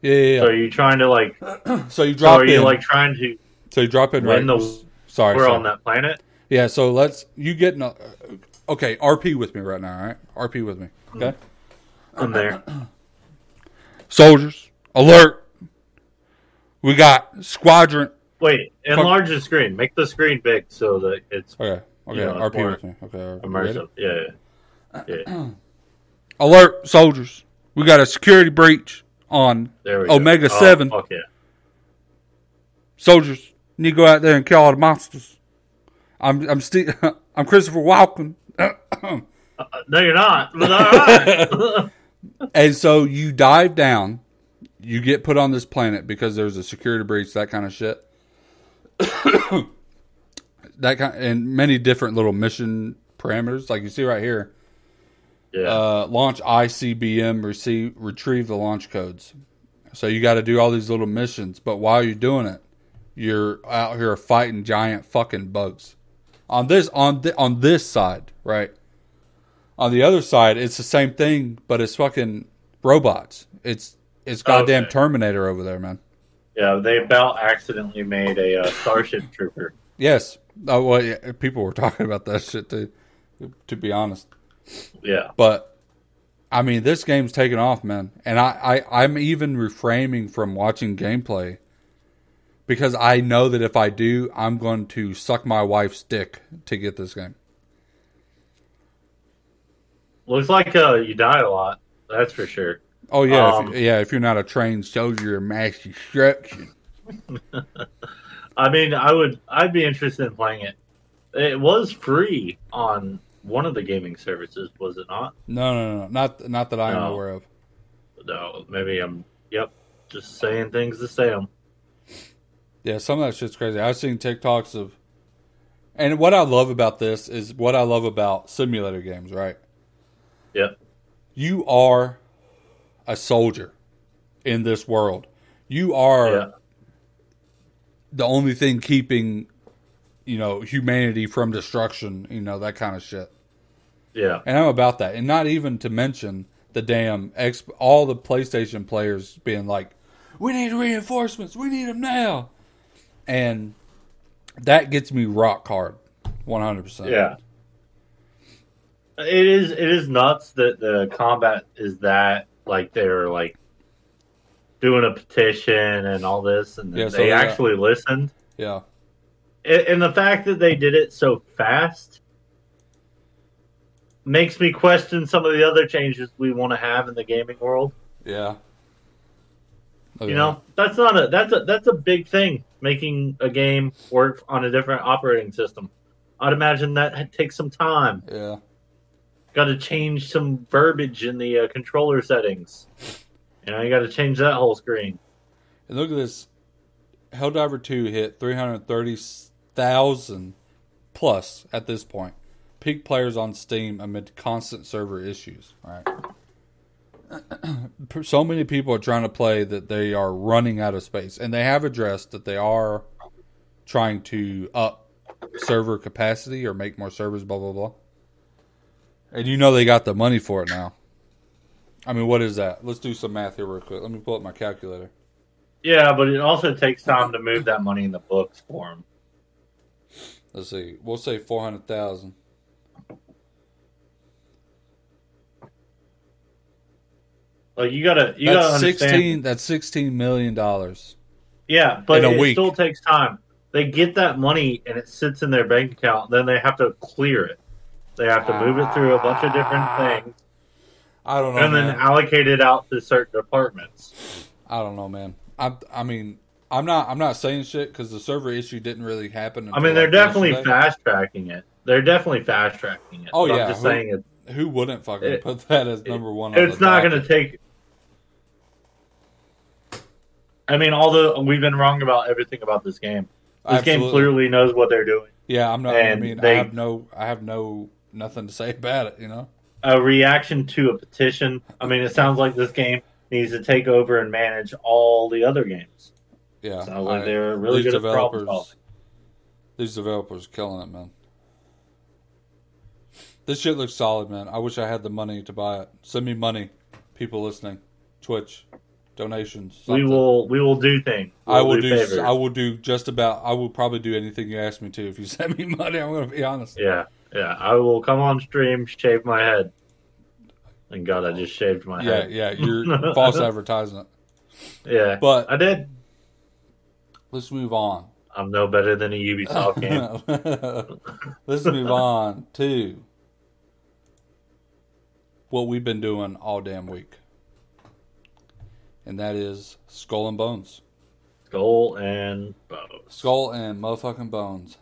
Yeah, yeah, So yeah. are you trying to like? [clears throat] So, you So drop are you in. like trying to? so you drop in right. when the- sorry, We're sorry. on that planet. Yeah. So let's you get in a, okay. RP with me right now. All right. RP with me. Okay. I'm there. [clears throat] Soldiers, alert! We got squadron. Wait, enlarge the screen. Make the screen big so that it's Okay. Okay. Yeah, it's RP with me. Okay. are we ready? immersive. Yeah, yeah. yeah. [clears throat] Alert, soldiers! We got a security breach on Omega go. Oh, Seven. fuck yeah. Soldiers, you need to go out there and kill all the monsters. I'm I'm Steve, [laughs] I'm Christopher Walken. [clears throat] Uh, no, you're not. But all right. [laughs] [laughs] And so you dive down, you get put on this planet because there's a security breach, that kind of shit. [coughs] that kind and many different little mission parameters, like you see right here. yeah. Uh, launch ICBM, receive retrieve the launch codes. So you got to do all these little missions, but while you're doing it, you're out here fighting giant fucking bugs. On this on th- on this side, right? On the other side, it's the same thing, but it's fucking robots. It's it's goddamn Okay. Terminator over there, man. yeah. They about accidentally made a uh, Starship Trooper. Yes. Oh, well, yeah, people were [laughs] talking about that shit too. To be honest, Yeah. but I mean, this game's taken off, man, and I, I I'm even refraining from watching gameplay because I know that if I do, I'm going to suck my wife's dick to get this game. Looks like uh, you die a lot. That's for sure. Oh yeah, Um, if, yeah. If you're not a trained soldier of mass destruction, [laughs] I mean, I would. I'd be interested in playing it. It was free on one of the gaming services, was it not? no, no, no, no, not not that I'm No. aware of. No, maybe I'm. Yep, just saying things to say them. Yeah, some of that shit's crazy. I've seen TikToks of, and what I love about this is what I love about simulator games. Right, Yep. you are a soldier in this world. You are Yeah. the only thing keeping, you know, humanity from destruction. You know that kind of shit. Yeah. And I'm about that. And not even to mention the damn X, all the PlayStation players being like, "We need reinforcements. We need them now," and that gets me rock hard, 100. percent Yeah. It is. It is nuts that the combat is that like they're like doing a petition and all this, and Yeah, so they yeah. actually listened. Yeah. And and the fact that they did it so fast makes me question some of the other changes we want to have in the gaming world. Yeah. Look You know, that's not a that's a that's a big thing. Making a game work on a different operating system. I'd imagine that takes some time. Yeah. Got to change some verbiage in the uh, controller settings. Know, you got to change that whole screen. And look at this. Helldiver 2 hit 330,000 plus at this point. Peak players on Steam amid constant server issues. Right. [clears throat] so many people are trying to play that they are running out of space. And they have addressed that they are trying to up server capacity or make more servers, blah, blah, blah. And you know they got the money for it now. I mean, what is that? Let's do some math here real quick. Let me pull up my calculator. Yeah, but it also takes time to move that money in the books for them. Let's see. We'll say four hundred thousand. Like you gotta, you gotta understand. sixteen. That's sixteen million dollars. Yeah, but it week. still takes time. They get that money and it sits in their bank account. Then they have to clear it. They have to move it through a bunch of different ah. things I don't know, and then allocate it out to certain departments. I don't know, man. I I mean, I'm not. I'm not saying shit because the server issue didn't really happen. I mean, they're like, definitely fast tracking it. They're definitely fast tracking it. Oh, yeah, I'm just who- saying it. Who wouldn't fucking It- put that as number one? on It's not going to take. I mean, although we've been wrong about everything about this game, this game clearly knows what they're doing. Yeah, I'm not. I and mean, I they- have no. I have no nothing to say about it. You know. a reaction to a petition. I mean, it sounds like this game needs to take over and manage all the other games. Yeah. Sounds like I- they're really good at problem developers. solving. These developers are killing it, man. This shit looks solid, man. I wish I had the money to buy it. Send me money, people listening. Twitch, donations. we will we will do things. I We'll will do. favors. I will do just about. I will probably do anything you ask me to. If you [laughs] send me money, I'm going to be honest. Yeah, yeah. I will come on stream, shave my head. And God, I just shaved my Yeah, head. yeah. Yeah, you're [laughs] false advertisement. Yeah, But- I did. Let's move on. I'm no better than a Ubisoft [laughs] game. Let's move on to what we've been doing all damn week, and that is Skull and Bones. Skull and bones. Skull and motherfucking Bones.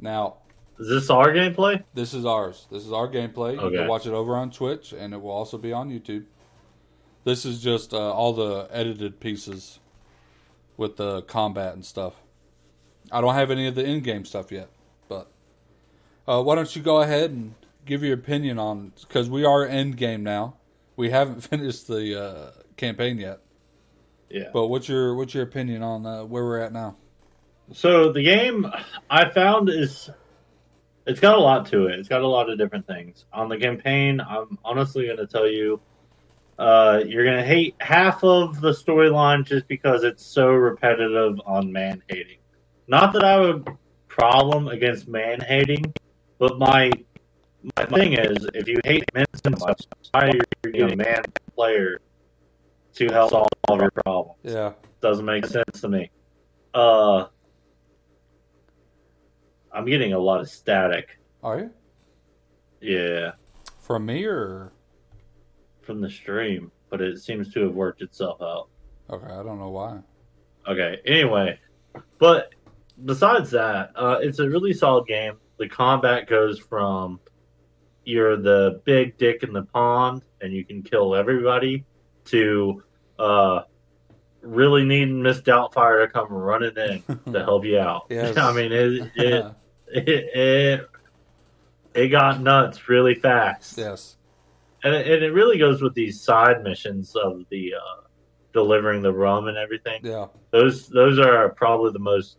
Now, Is this our gameplay? This is ours. This is our gameplay. You can watch it over on Twitch, and it will also be on YouTube. This is just uh, all the edited pieces with the combat and stuff. I don't have any of the in-game stuff yet, but uh, why don't you go ahead and give your opinion on because we are end game now. We haven't [laughs] finished the uh, campaign yet, Yeah. but what's your what's your opinion on uh, where we're at now? So the game I found is it's got a lot to it. It's got a lot of different things. On the campaign, I'm honestly going to tell you uh, you're going to hate half of the storyline just because it's so repetitive on man hating. Not that I have a problem against man hating, but my my thing is if you hate men so much, why are you getting a man player to help solve your problems? Yeah, doesn't make sense to me. Uh, I'm getting a lot of static. are you Yeah, from me or from the stream, but it seems to have worked itself out. okay? I don't know why. Okay. Anyway, but besides that, uh, it's a really solid game. The combat goes from you're the big dick in the pond and you can kill everybody to uh, really needing Miss Doubtfire to come running in to [laughs] help you out. [laughs] Yes. I mean, it, it, [laughs] it, it, it got nuts really fast. yes. And it, and it really goes with these side missions of the uh, delivering the rum and everything Yeah. those those are probably the most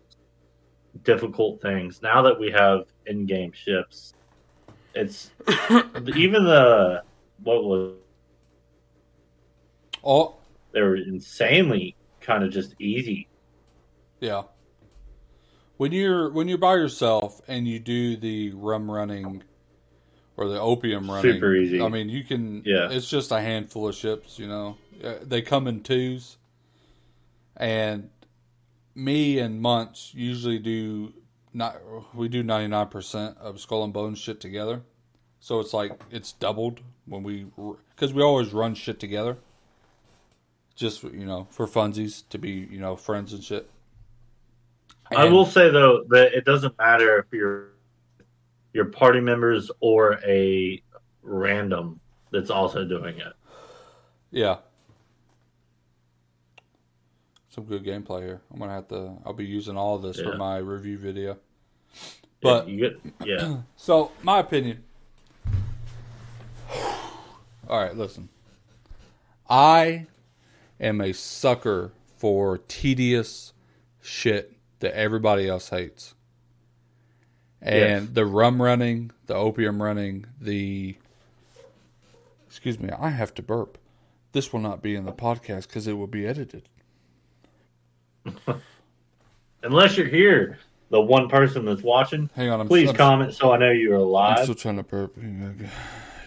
difficult things now that we have in-game ships it's [coughs] even the what was Oh, they were insanely kind of just easy yeah. When you're when you're by yourself and you do the rum running or the opium running, Super easy. I mean, you can. Yeah. It's just a handful of ships. You know, Uh, they come in twos, and me and Munch usually do not. We do ninety nine percent of Skull and Bones shit together, so it's like it's doubled when we because we always run shit together. Just you know, for funsies to be you know friends and shit. I will say though that it doesn't matter if you're your party members or a random that's also doing it Yeah. Some good gameplay here. I'm gonna have to. I'll be using all this for my review video. But you get yeah [clears throat] so my opinion. [sighs] All right, listen. I am a sucker for tedious shit that everybody else hates. And Yes. the rum running, the opium running, the excuse me, I have to burp. This will not be in the podcast because it will be edited. [laughs] unless you're here the one person that's watching Hang on, I'm please I'm, comment so i know you're I'm alive still trying to burp. I'm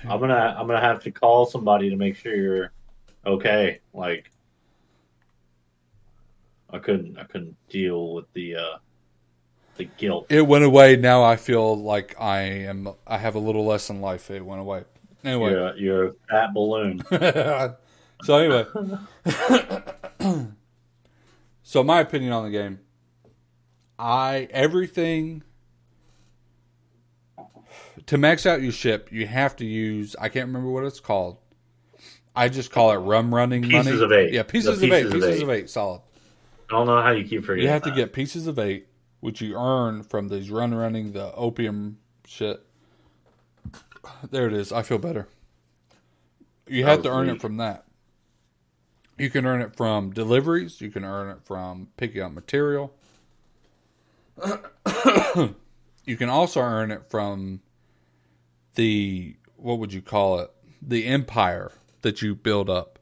gonna I'm gonna have to call somebody to make sure you're okay. Like I couldn't I couldn't deal with the uh the guilt. It went away. Now I feel like I am. I have a little less in life. It went away. Anyway, You're you're a fat balloon. [laughs] so anyway, [clears throat] so my opinion on the game, I everything to max out your ship, you have to use. I can't remember what it's called. I just call it rum running Pieces money. of eight. Yeah, pieces, The of eight. pieces of Pieces of eight. Solid. I don't know how you keep forgetting. You have to get pieces of eight, which you earn from these run running the opium shit. There it is. I feel better. You have was to earn it from that. You can earn it from deliveries. You can earn it from picking up material. [coughs] you can also earn it from the what would you call it? The empire that you build up.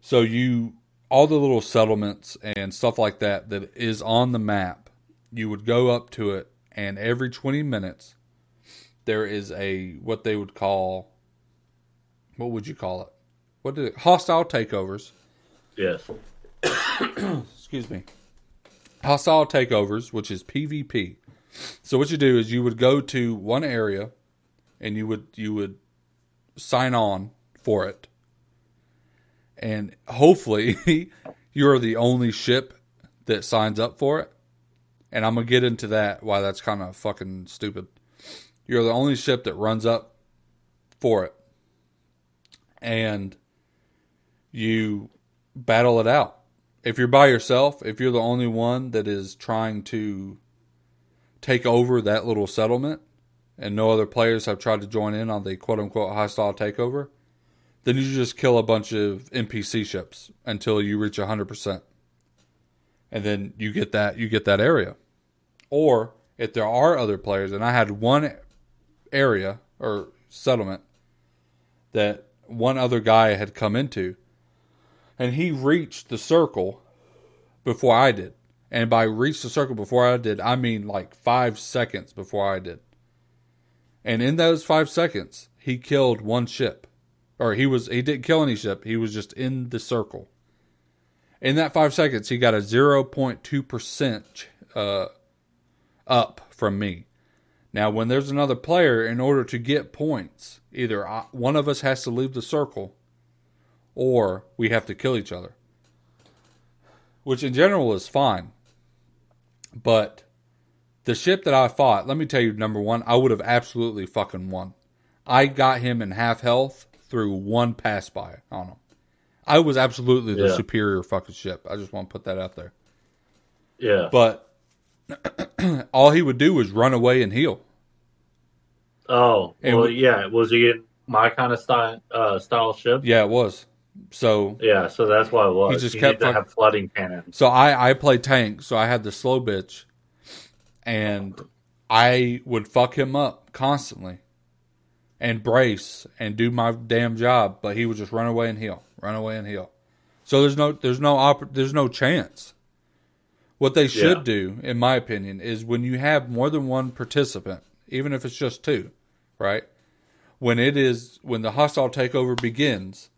So you all the little settlements and stuff like that that is on the map. You would go up to it, and every 20 minutes, there is a what they would call what would you call it? What did it, hostile takeovers? Yes. [coughs] excuse me, hostile takeovers, which is PvP. So what you do is you would go to one area, and you would you would sign on for it, and hopefully [laughs] you're the only ship that signs up for it. And I'm gonna get into that why that's kind of fucking stupid. You're the only ship that runs up for it, and you battle it out if you're by yourself, if you're the only one that is trying to take over that little settlement and no other players have tried to join in on the quote unquote hostile takeover, then you just kill a bunch of NPC ships until you reach 100%. And then you get that you get that area. Or if there are other players and I had one area or settlement that one other guy had come into and he reached the circle before I did. And by reach the circle before I did, I mean like five seconds before I did. And in those five seconds, he killed one ship. Or he was he didn't kill any ship, he was just in the circle. In that five seconds, he got a 0.2% uh, up from me. Now, when there's another player, in order to get points, either I, one of us has to leave the circle or we have to kill each other. Which in general is fine. But the ship that I fought, let me tell you, number one, I would have absolutely fucking won. I got him in half health through one pass by on him. I was absolutely the Yeah. superior fucking ship. I just want to put that out there. Yeah. But [clears throat] all he would do was run away and heal. Oh, And well, we- yeah. Was he in my kind of style uh, style ship? Yeah, it was. So Yeah, so that's why it was. He just you kept have flooding cannons. So I I play tank, so I had the slow bitch, and I would fuck him up constantly, and brace and do my damn job, but he would just run away and heal, run away and heal. So there's no there's no oppor- there's no chance. What they should Yeah. do, in my opinion, is when you have more than one participant, even if it's just two, right? When it is when the hostile takeover begins,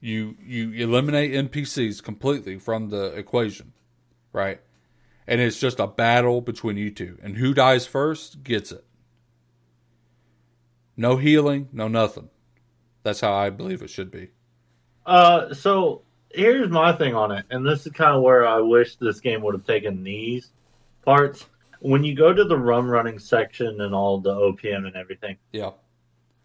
you you eliminate NPCs completely from the equation, right? And it's just a battle between you two, and who dies first gets it. No healing, no nothing. That's how I believe it should be. Uh, so here's my thing on it, and this is kind of where I wish this game would have taken these parts. When you go to the rum running section and all the OPM and everything, Yeah,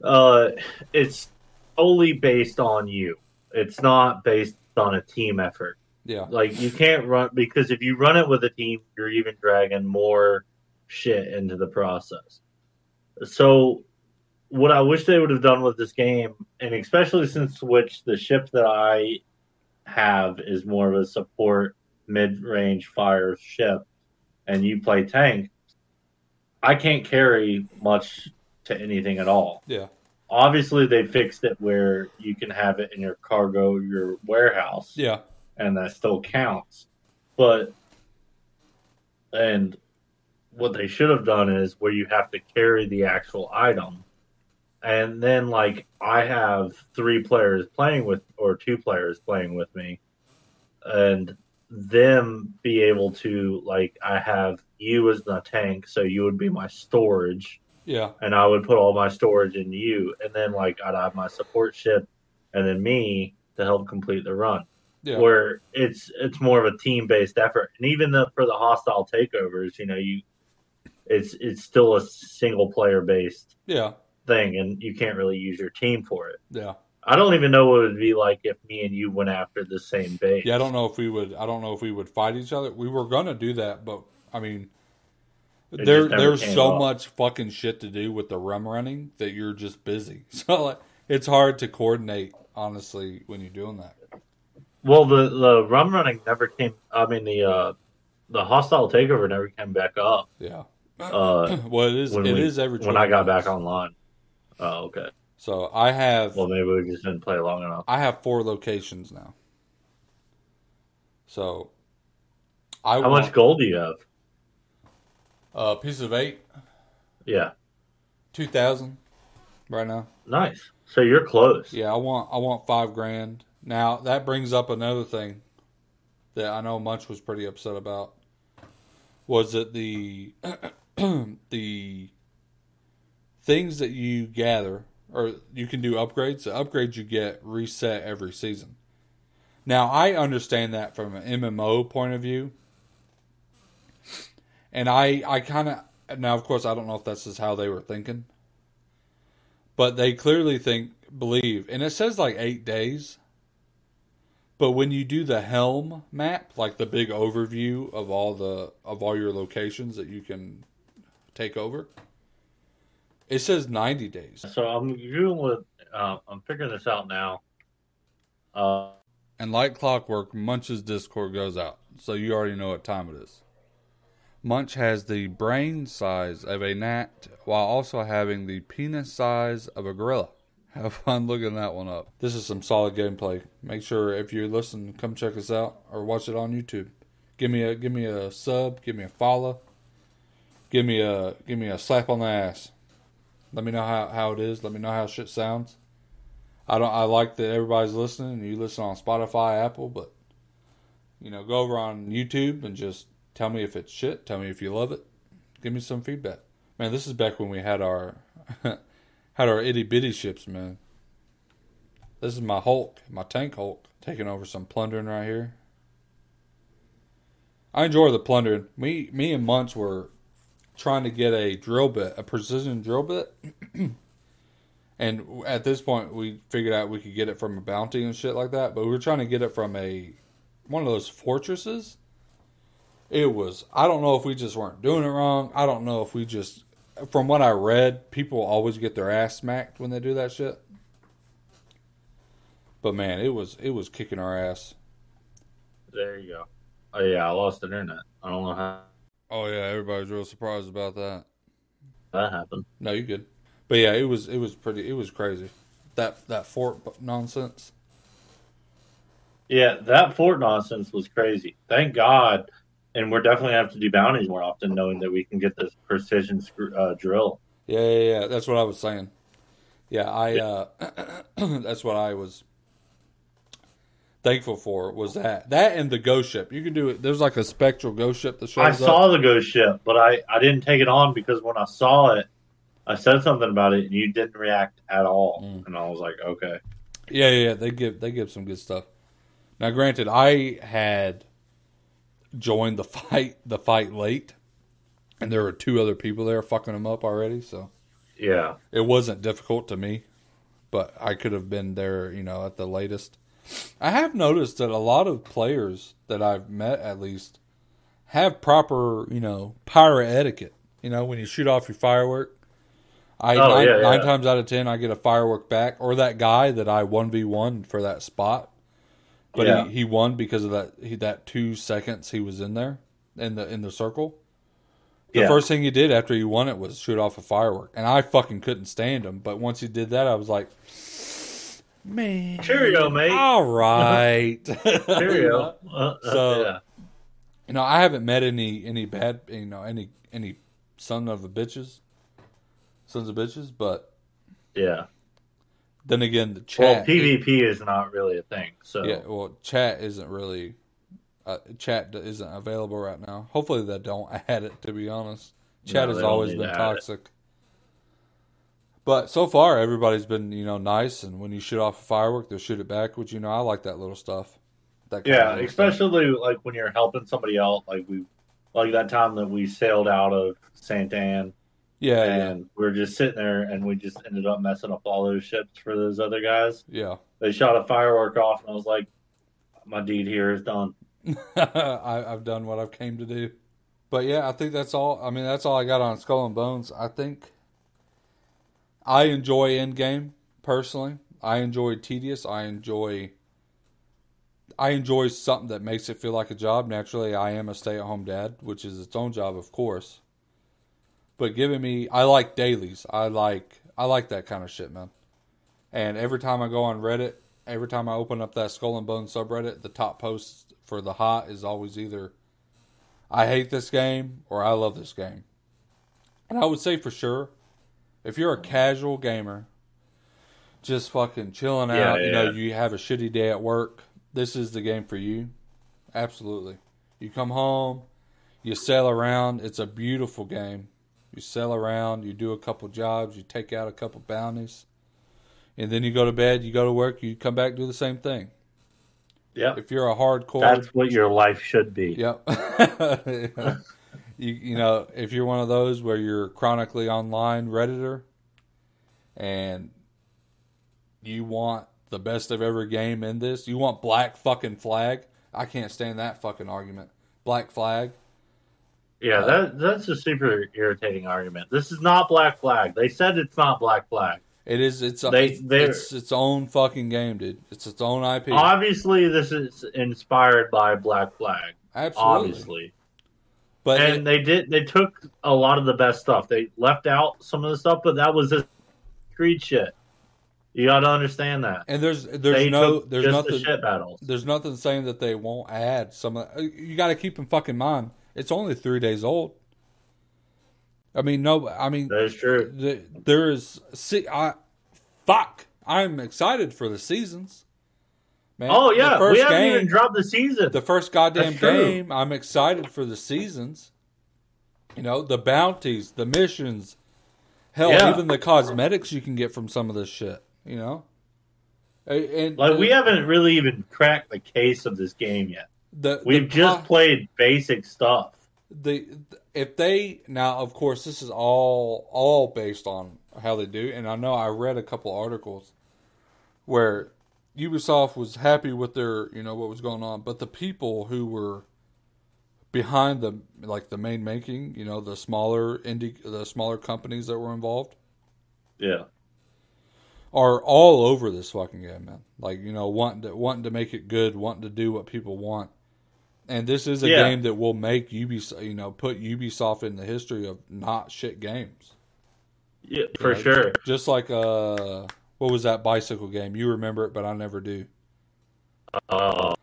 uh, it's solely based on you. It's not based on a team effort. yeah, Like you can't run because if you run it with a team, you're even dragging more shit into the process. So, what I wish they would have done with this game, and especially since which the ship that I have is more of a support mid-range fire ship, and you play tank, I can't carry much to anything at all. Yeah, obviously they fixed it where you can have it in your cargo your warehouse. Yeah, and that still counts. But and what they should have done is where you have to carry the actual item and then like i have three players playing with or two players playing with me. And them be able to like i have you as the tank so you would be my storage. Yeah, and I would put all my storage in you, and then like I'd have my support ship, and then me to help complete the run. yeah, Where it's it's more of a team based effort, and even the, for the hostile takeovers, you know, you it's it's still a single player based yeah, thing, and you can't really use your team for it. yeah. I don't even know what it would be like if me and you went after the same base. Yeah, I don't know if we would. I don't know if we would fight each other. We were gonna do that, but I mean, It there there's so off. much fucking shit to do with the rum running that you're just busy. [laughs] So like, it's hard to coordinate, honestly, when you're doing that. Well, the the rum running never came. I mean the uh the hostile takeover never came back up. Yeah. Uh, [clears throat] well, it is. It we- is every. when I got minutes. back online. Oh, okay. So I have Well, maybe we just didn't play long enough. I have four locations now. So, I How want much gold do you have? a piece of eight, Yeah, two thousand, right now. nice. So you're close. Yeah, I want I want five grand. Now that brings up another thing that I know Munch was pretty upset about. Was that the [clears throat] the things that you gather or you can do upgrades? The upgrades you get reset every season. Now I understand that from an MMO point of view, and I I kind of now of course I don't know if this is how they were thinking, but they clearly think believe, and it says like eight days. But when you do the helm map, like the big overview of all the of all your locations that you can take over, it says ninety days. So I'm doing with. Uh, I'm figuring this out now. Uh, And like clockwork, Munch's Discord goes out, so you already know what time it is. Munch has the brain size of a gnat while also having the penis size of a gorilla. Have fun looking that one up. This is some solid gameplay. Make sure if you listen, come check us out or watch it on YouTube. Give me a give me a sub, give me a follow, give me a give me a slap on the ass. Let me know how, how it is. Let me know how shit sounds. I don't. I like that everybody's listening. You listen on Spotify, Apple, but you know, go over on YouTube and just tell me if it's shit. Tell me if you love it. Give me some feedback. Man, this is back when we had our [laughs] had our itty bitty ships, man. This is my Hulk, my tank Hulk, taking over some plundering right here. I enjoy the plundering. Me, me and Munch were trying to get a drill bit, a precision drill bit. [clears throat] And at this point, we figured out we could get it from a bounty and shit like that. But we were trying to get it from a one of those fortresses. It was. I don't know if we just weren't doing it wrong. I don't know if we just. From what I read, people always get their ass smacked when they do that shit. But man, it was it was kicking our ass. there you go. Oh yeah, I lost internet. I don't know how Oh yeah, everybody's real surprised about that. that happened. No, you good. But yeah, it was it was pretty it was crazy. That that fort nonsense. Yeah, that fort nonsense was crazy. Thank God, and we're definitely gonna have to do bounties more often, knowing that we can get this precision screw, uh, drill. Yeah, yeah, yeah. That's what I was saying. Yeah, I. uh [clears throat] That's what I was thankful for. Was that that and the ghost ship? You can do it. There's like a spectral ghost ship that shows I up. saw the ghost ship, but I I didn't take it on because when I saw it, I said something about it, and you didn't react at all, Mm. and I was like, okay, Yeah, yeah, yeah. They give they give some good stuff. Now, granted, I had joined the fight the fight late, and there were two other people there fucking them up already. So yeah, it wasn't difficult to me, but I could have been there, you know, at the latest. I have noticed that a lot of players that I've met, at least, have proper, you know, pirate etiquette. You know, when you shoot off your firework, I Oh, nine, yeah, yeah. nine times out of ten I get a firework back, or that guy that I one v one for that spot, but Yeah. he, he won because of that he, that two seconds he was in there in the in the circle. The first thing he did after he won it was shoot off a firework, and I fucking couldn't stand him. But once he did that, I was like, "Man, Cheerio, mate. All right, [laughs] [laughs] Cheerio. Uh, So- yeah, You know, I haven't met any any bad, you know, any any son of a bitches, sons of bitches. But yeah. then again, the chat. Well, PvP is not really a thing, so yeah, well, chat isn't really, uh, chat isn't available right now. Hopefully, they don't [laughs] add it. To be honest, chat No, has always been toxic. it. But so far, everybody's been you know nice, and when you shoot off a firework, they'll shoot it back. Which you know, I like that little stuff. That kind of Yeah, little stuff. especially like when you're helping somebody out, like we, like that time that we sailed out of Sainte-Anne, yeah, yeah, and we are just sitting there, and we just ended up messing up all those ships for those other guys. yeah. They shot a firework off, and I was like, "My deed here is done." [laughs] I, I've done what I've came to do. But yeah, I think that's all. I mean, that's all I got on Skull and Bones. I think I enjoy Endgame personally. I enjoy Tedious. I enjoy. I enjoy something that makes it feel like a job. Naturally, I am a stay-at-home dad, which is its own job, of course. But giving me, I like dailies. I like, I like that kind of shit, man. And every time I go on Reddit, every time I open up that Skull and Bone subreddit, the top post for the hot is always either I hate this game or I love this game. And I would say for sure, if you're a casual gamer, just fucking chilling Yeah, out, you yeah. know, you have a shitty day at work, this is the game for you. Absolutely. You come home, you sail around, it's a beautiful game. You sail around, you do a couple jobs, you take out a couple bounties, and then you go to bed, you go to work, you come back, do the same thing. Yep. If you're a hardcore That's what your life should be. Yep. [laughs] you you know, if you're one of those where you're chronically online redditor and you want the best of every game in this, you want black fucking flag. I can't stand that fucking argument. Black flag. Yeah, Uh, that that's a super irritating argument. This is not Black Flag. They said it's not Black Flag. It is it's They- it's, it's its own fucking game, dude. It's its own IP. Obviously, this is inspired by Black Flag. Absolutely. Obviously, But and it- they did. They took a lot of the best stuff. They left out some of the stuff, but that was just street shit. You got to understand that. and there's there's they no there's nothing the shit battles. there's nothing saying that they won't add some. of- You got to keep in fucking mind. It's only three days old. I mean, no. I mean, That is true. the, there is. See, I fuck. I'm excited for the seasons. Man, Oh the yeah, we haven't game, even dropped the season. the first goddamn game. I'm excited for the seasons. You know, the bounties, the missions, hell, Yeah. even the cosmetics you can get from some of this shit. You know, and, and like the- we haven't really even cracked the case of this game yet. the, the We've just po- played basic stuff. the if they now of course this is all all based on how they do and i know i read a couple articles where ubisoft was happy with their you know what was going on but the people who were behind the like the main making you know the smaller indie the smaller companies that were involved Yeah. are all over this fucking game man like you know wanting to wanting to make it good wanting to do what people want and this is a Yeah. game that will make Ubisoft, you know, put Ubisoft in the history of not shit games. Yeah, for You know, sure. Just like uh, what was that bicycle game? You remember it, but I never do. Oh,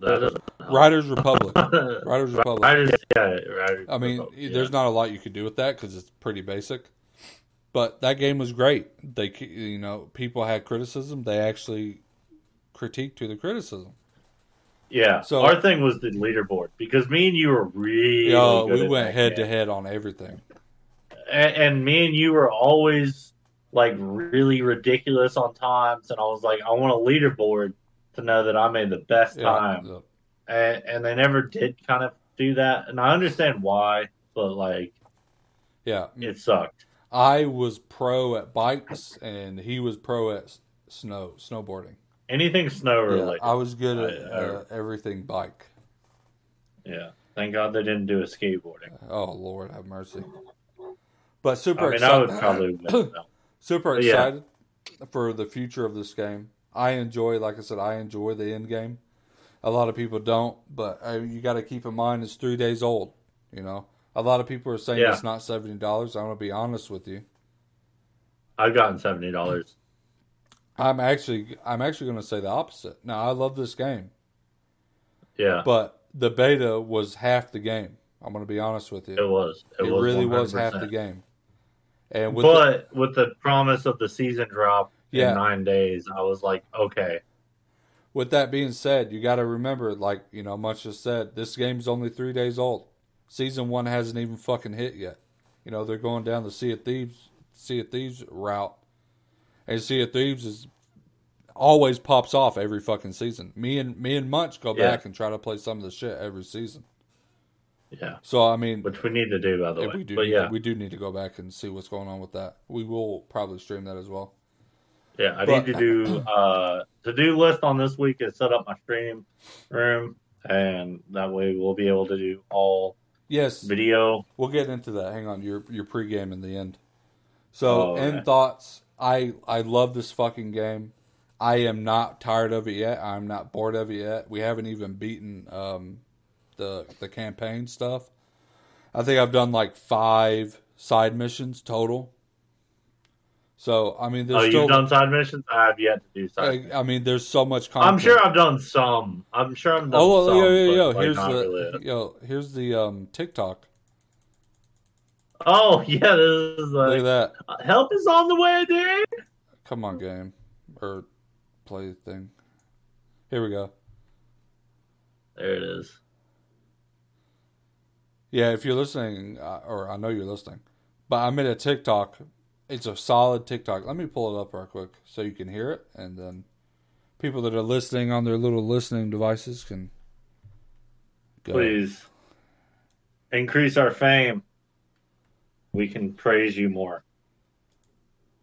that doesn't. Riders Republic. [laughs] Riders Republic. Riders, yeah, right. I mean, yeah. there's not a lot you could do with that because it's pretty basic. But that game was great. They, you know, people had criticism. They actually critiqued to the criticism. yeah. so- our thing was the leaderboard because me and you were really. Good we went head to head on everything. and, and me and you were always like really ridiculous on times, and I was like, I want a leaderboard to know that I made the best Yeah, time, yeah. and, and they never did kind of do that, and I understand why, but like yeah. it sucked. I was pro at bikes, and he was pro at snow snowboarding. Anything snow Yeah, related, I was good at I- I- uh, everything bike. yeah. Thank God they didn't do a skateboarding. Oh Lord, have mercy. But super I mean, I would probably. [clears throat] super But yeah. excited for the future of this game. I enjoy, like I said, I enjoy the end game. A lot of people don't, but uh, you got to keep in mind it's three days old. You know, a lot of people are saying Yeah. it's not seventy dollars. I'm gonna be honest with you. I've gotten seventy dollars. I'm actually, I'm actually gonna say the opposite. Now, I love this game, Yeah, but the beta was half the game. I'm gonna be honest with you. it was. It, It, was really was half the game. And with the, but with the promise of the season drop Yeah. in nine days, I was like, okay, with that being said, you got to remember, like you know, much just said, this game's only three days old. Season one hasn't even fucking hit yet. You know, they're going down the Sea of Thieves, Sea of Thieves route, and Sea of Thieves is always pops off every fucking season. Me and me and Munch go Yeah. back and try to play some of the shit every season. Yeah, So I mean, which we need to do by the way. we do, but yeah, we do need to go back and see what's going on with that. We will probably stream that as well. yeah, I but- need to do uh to do list on this week is set up my stream room, and that way we'll be able to do all Yes, video. We'll get into that. Hang on, your your pregame in the end. So, Oh, end okay. thoughts. I I love this fucking game. I am not tired of it yet. I'm not bored of it yet. We haven't even beaten um, the the campaign stuff. I think I've done like five side missions total. So I mean, there's Oh, still. you've done side missions? I have yet to do side. I, I mean, there's so much content. I'm sure I've done some. I'm sure I've done Oh, some. yo, yo, yo! like, Here's the really. yo. Here's the um TikTok. Oh [laughs] yeah, this is Look at that. help is on the way, dude. Come on, game or play thing. Here we go. There it is. Yeah, if you're listening, uh, or I know you're listening, but I made a TikTok. It's a solid TikTok. Let me pull it up real quick so you can hear it, and then people that are listening on their little listening devices can go. Please increase our fame. We can praise you more.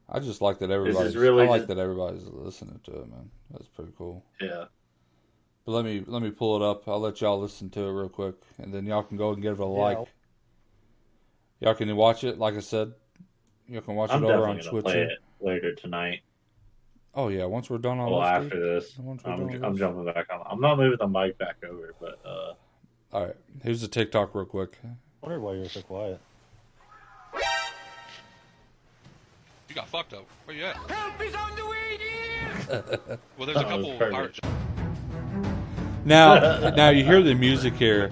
I just like that everybody's. really I like just- that everybody's listening to it, man. That's pretty cool. Yeah. But let me let me pull it up. I'll let y'all listen to it real quick, and then y'all can go and give it a like. Y'all can watch it. Like I said, y'all can watch I'm it over on Twitch. play it later tonight. Oh yeah, once we're done on Well, this, after this, Once we're I'm, done I'm this. jumping back on. I'm not moving the mic back over, but uh, All right, here's the TikTok real quick. I wonder why you're so quiet. You got fucked up. Where you at? Help is on the way, Well, there's a couple perfect. Now, [laughs] now you hear the music here.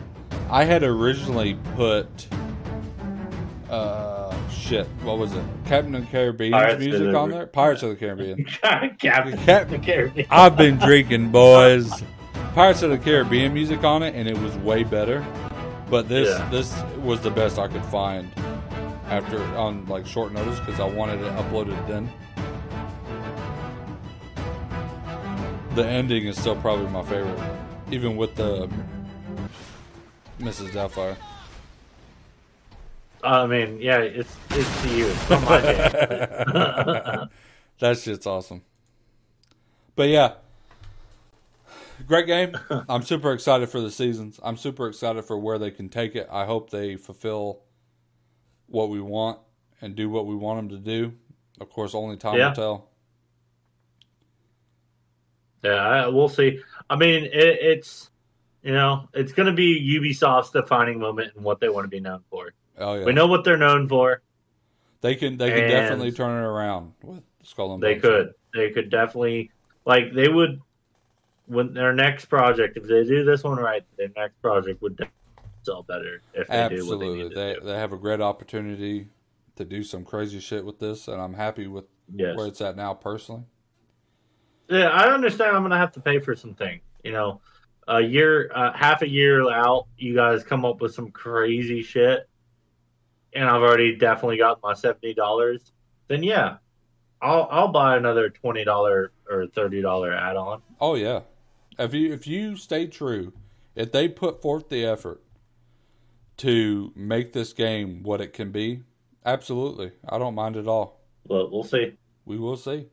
I had originally put, uh, shit. What was it? Captain of the Caribbean's Pirates of music the- on there. Pirates of the Caribbean. [laughs] Captain Captain- Caribbean. I've been drinking, boys. Pirates of the Caribbean music on it, and it was way better. But this Yeah. this was the best I could find after on like short notice because I wanted it uploaded then. The ending is still probably my favorite, even with the Mrs. Doubtfire. I mean, yeah, it's it's to you. It's not my game. [laughs] That shit's awesome. But yeah, great game. [laughs] I'm super excited for the seasons. I'm super excited for where they can take it. I hope they fulfill what we want and do what we want them to do. Of course, only time Yeah. will tell. Yeah, I, we'll see. I mean, it, it's you know, it's going to be Ubisoft's defining moment and what they want to be known for. Oh yeah, We know what they're known for. they can. They can definitely turn it around with Skull and They Bones. could. They could definitely like they would when their next project. If they do this one right, their next project would sell better if they do what they Absolutely, they they have a great opportunity to do some crazy shit with this, and I'm happy with Yes. where it's at now personally. Yeah, I understand. I'm gonna have to pay for something. You know, a year, uh, half a year out, you guys come up with some crazy shit, and I've already definitely got my seventy dollars. Then yeah, I'll I'll buy another twenty dollar or thirty dollar add on. Oh yeah. If you if you stay true, if they put forth the effort to make this game what it can be, absolutely. I don't mind at all. But we'll see. We will see.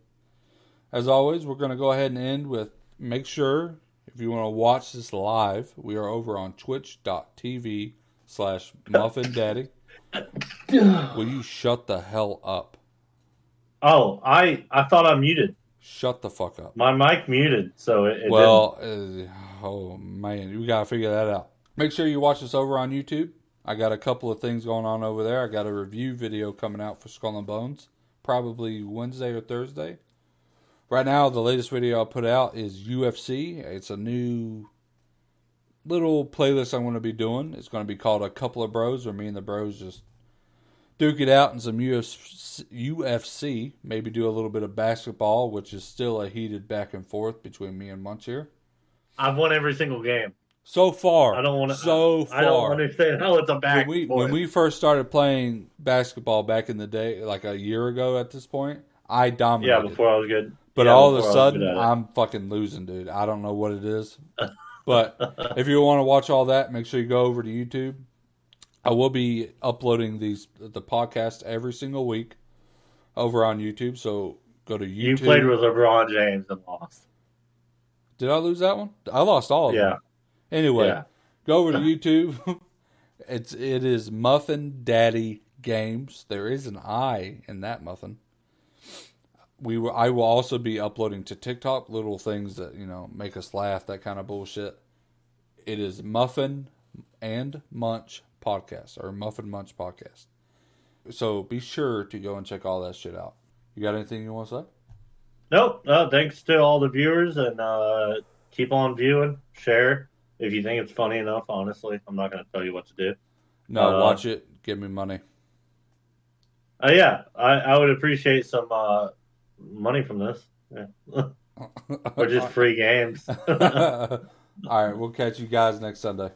As always, we're going to go ahead and end with make sure if you want to watch this live, we are over on twitch.tv slash muffin daddy. Will you shut the hell up? Oh, I I thought I muted Shut the fuck up. my mic muted, so it, it Well, uh, oh man, we gotta figure that out. Make sure you watch us over on YouTube. I got a couple of things going on over there. I got a review video coming out for Skull and Bones, probably Wednesday or Thursday. Right now, the latest video I put out is UFC. It's a new little playlist I'm going to be doing. It's going to be called A Couple of Bros, where me and the bros just duke it out in some UFC, UFC. Maybe do a little bit of basketball, which is still a heated back and forth between me and Munch here. I've won every single game. So far, I don't want to. So far, I don't understand how it's a back. when we when we first started playing basketball back in the day, like a year ago at this point, I dominated. yeah, before I was good. But Yeah, all of a before I was sudden, good at it. I'm fucking losing, dude. I don't know what it is. but if you want to watch all that, make sure you go over to YouTube. I will be uploading these the podcast every single week over on YouTube. So go to YouTube. you played with LeBron James and lost. Did I lose that one? I lost all of Yeah. them. Anyway, Yeah. go over to YouTube. [laughs] it's it is Muffin Daddy Games. There is an I in that muffin. We will, I will also be uploading to TikTok little things that you know make us laugh, that kind of bullshit. It is Muffin and Munch podcast or Muffin Munch podcast. So be sure to go and check all that shit out. You got anything you want to say? Nope. No, thanks to all the viewers and uh, keep on viewing. Share if you think it's funny enough. Honestly, I'm not going to tell you what to do. No, Uh, watch it. Give me money. Uh, yeah, I, I would appreciate some uh, money from this. Yeah. [laughs] or just free games. [laughs] All right, we'll catch you guys next Sunday.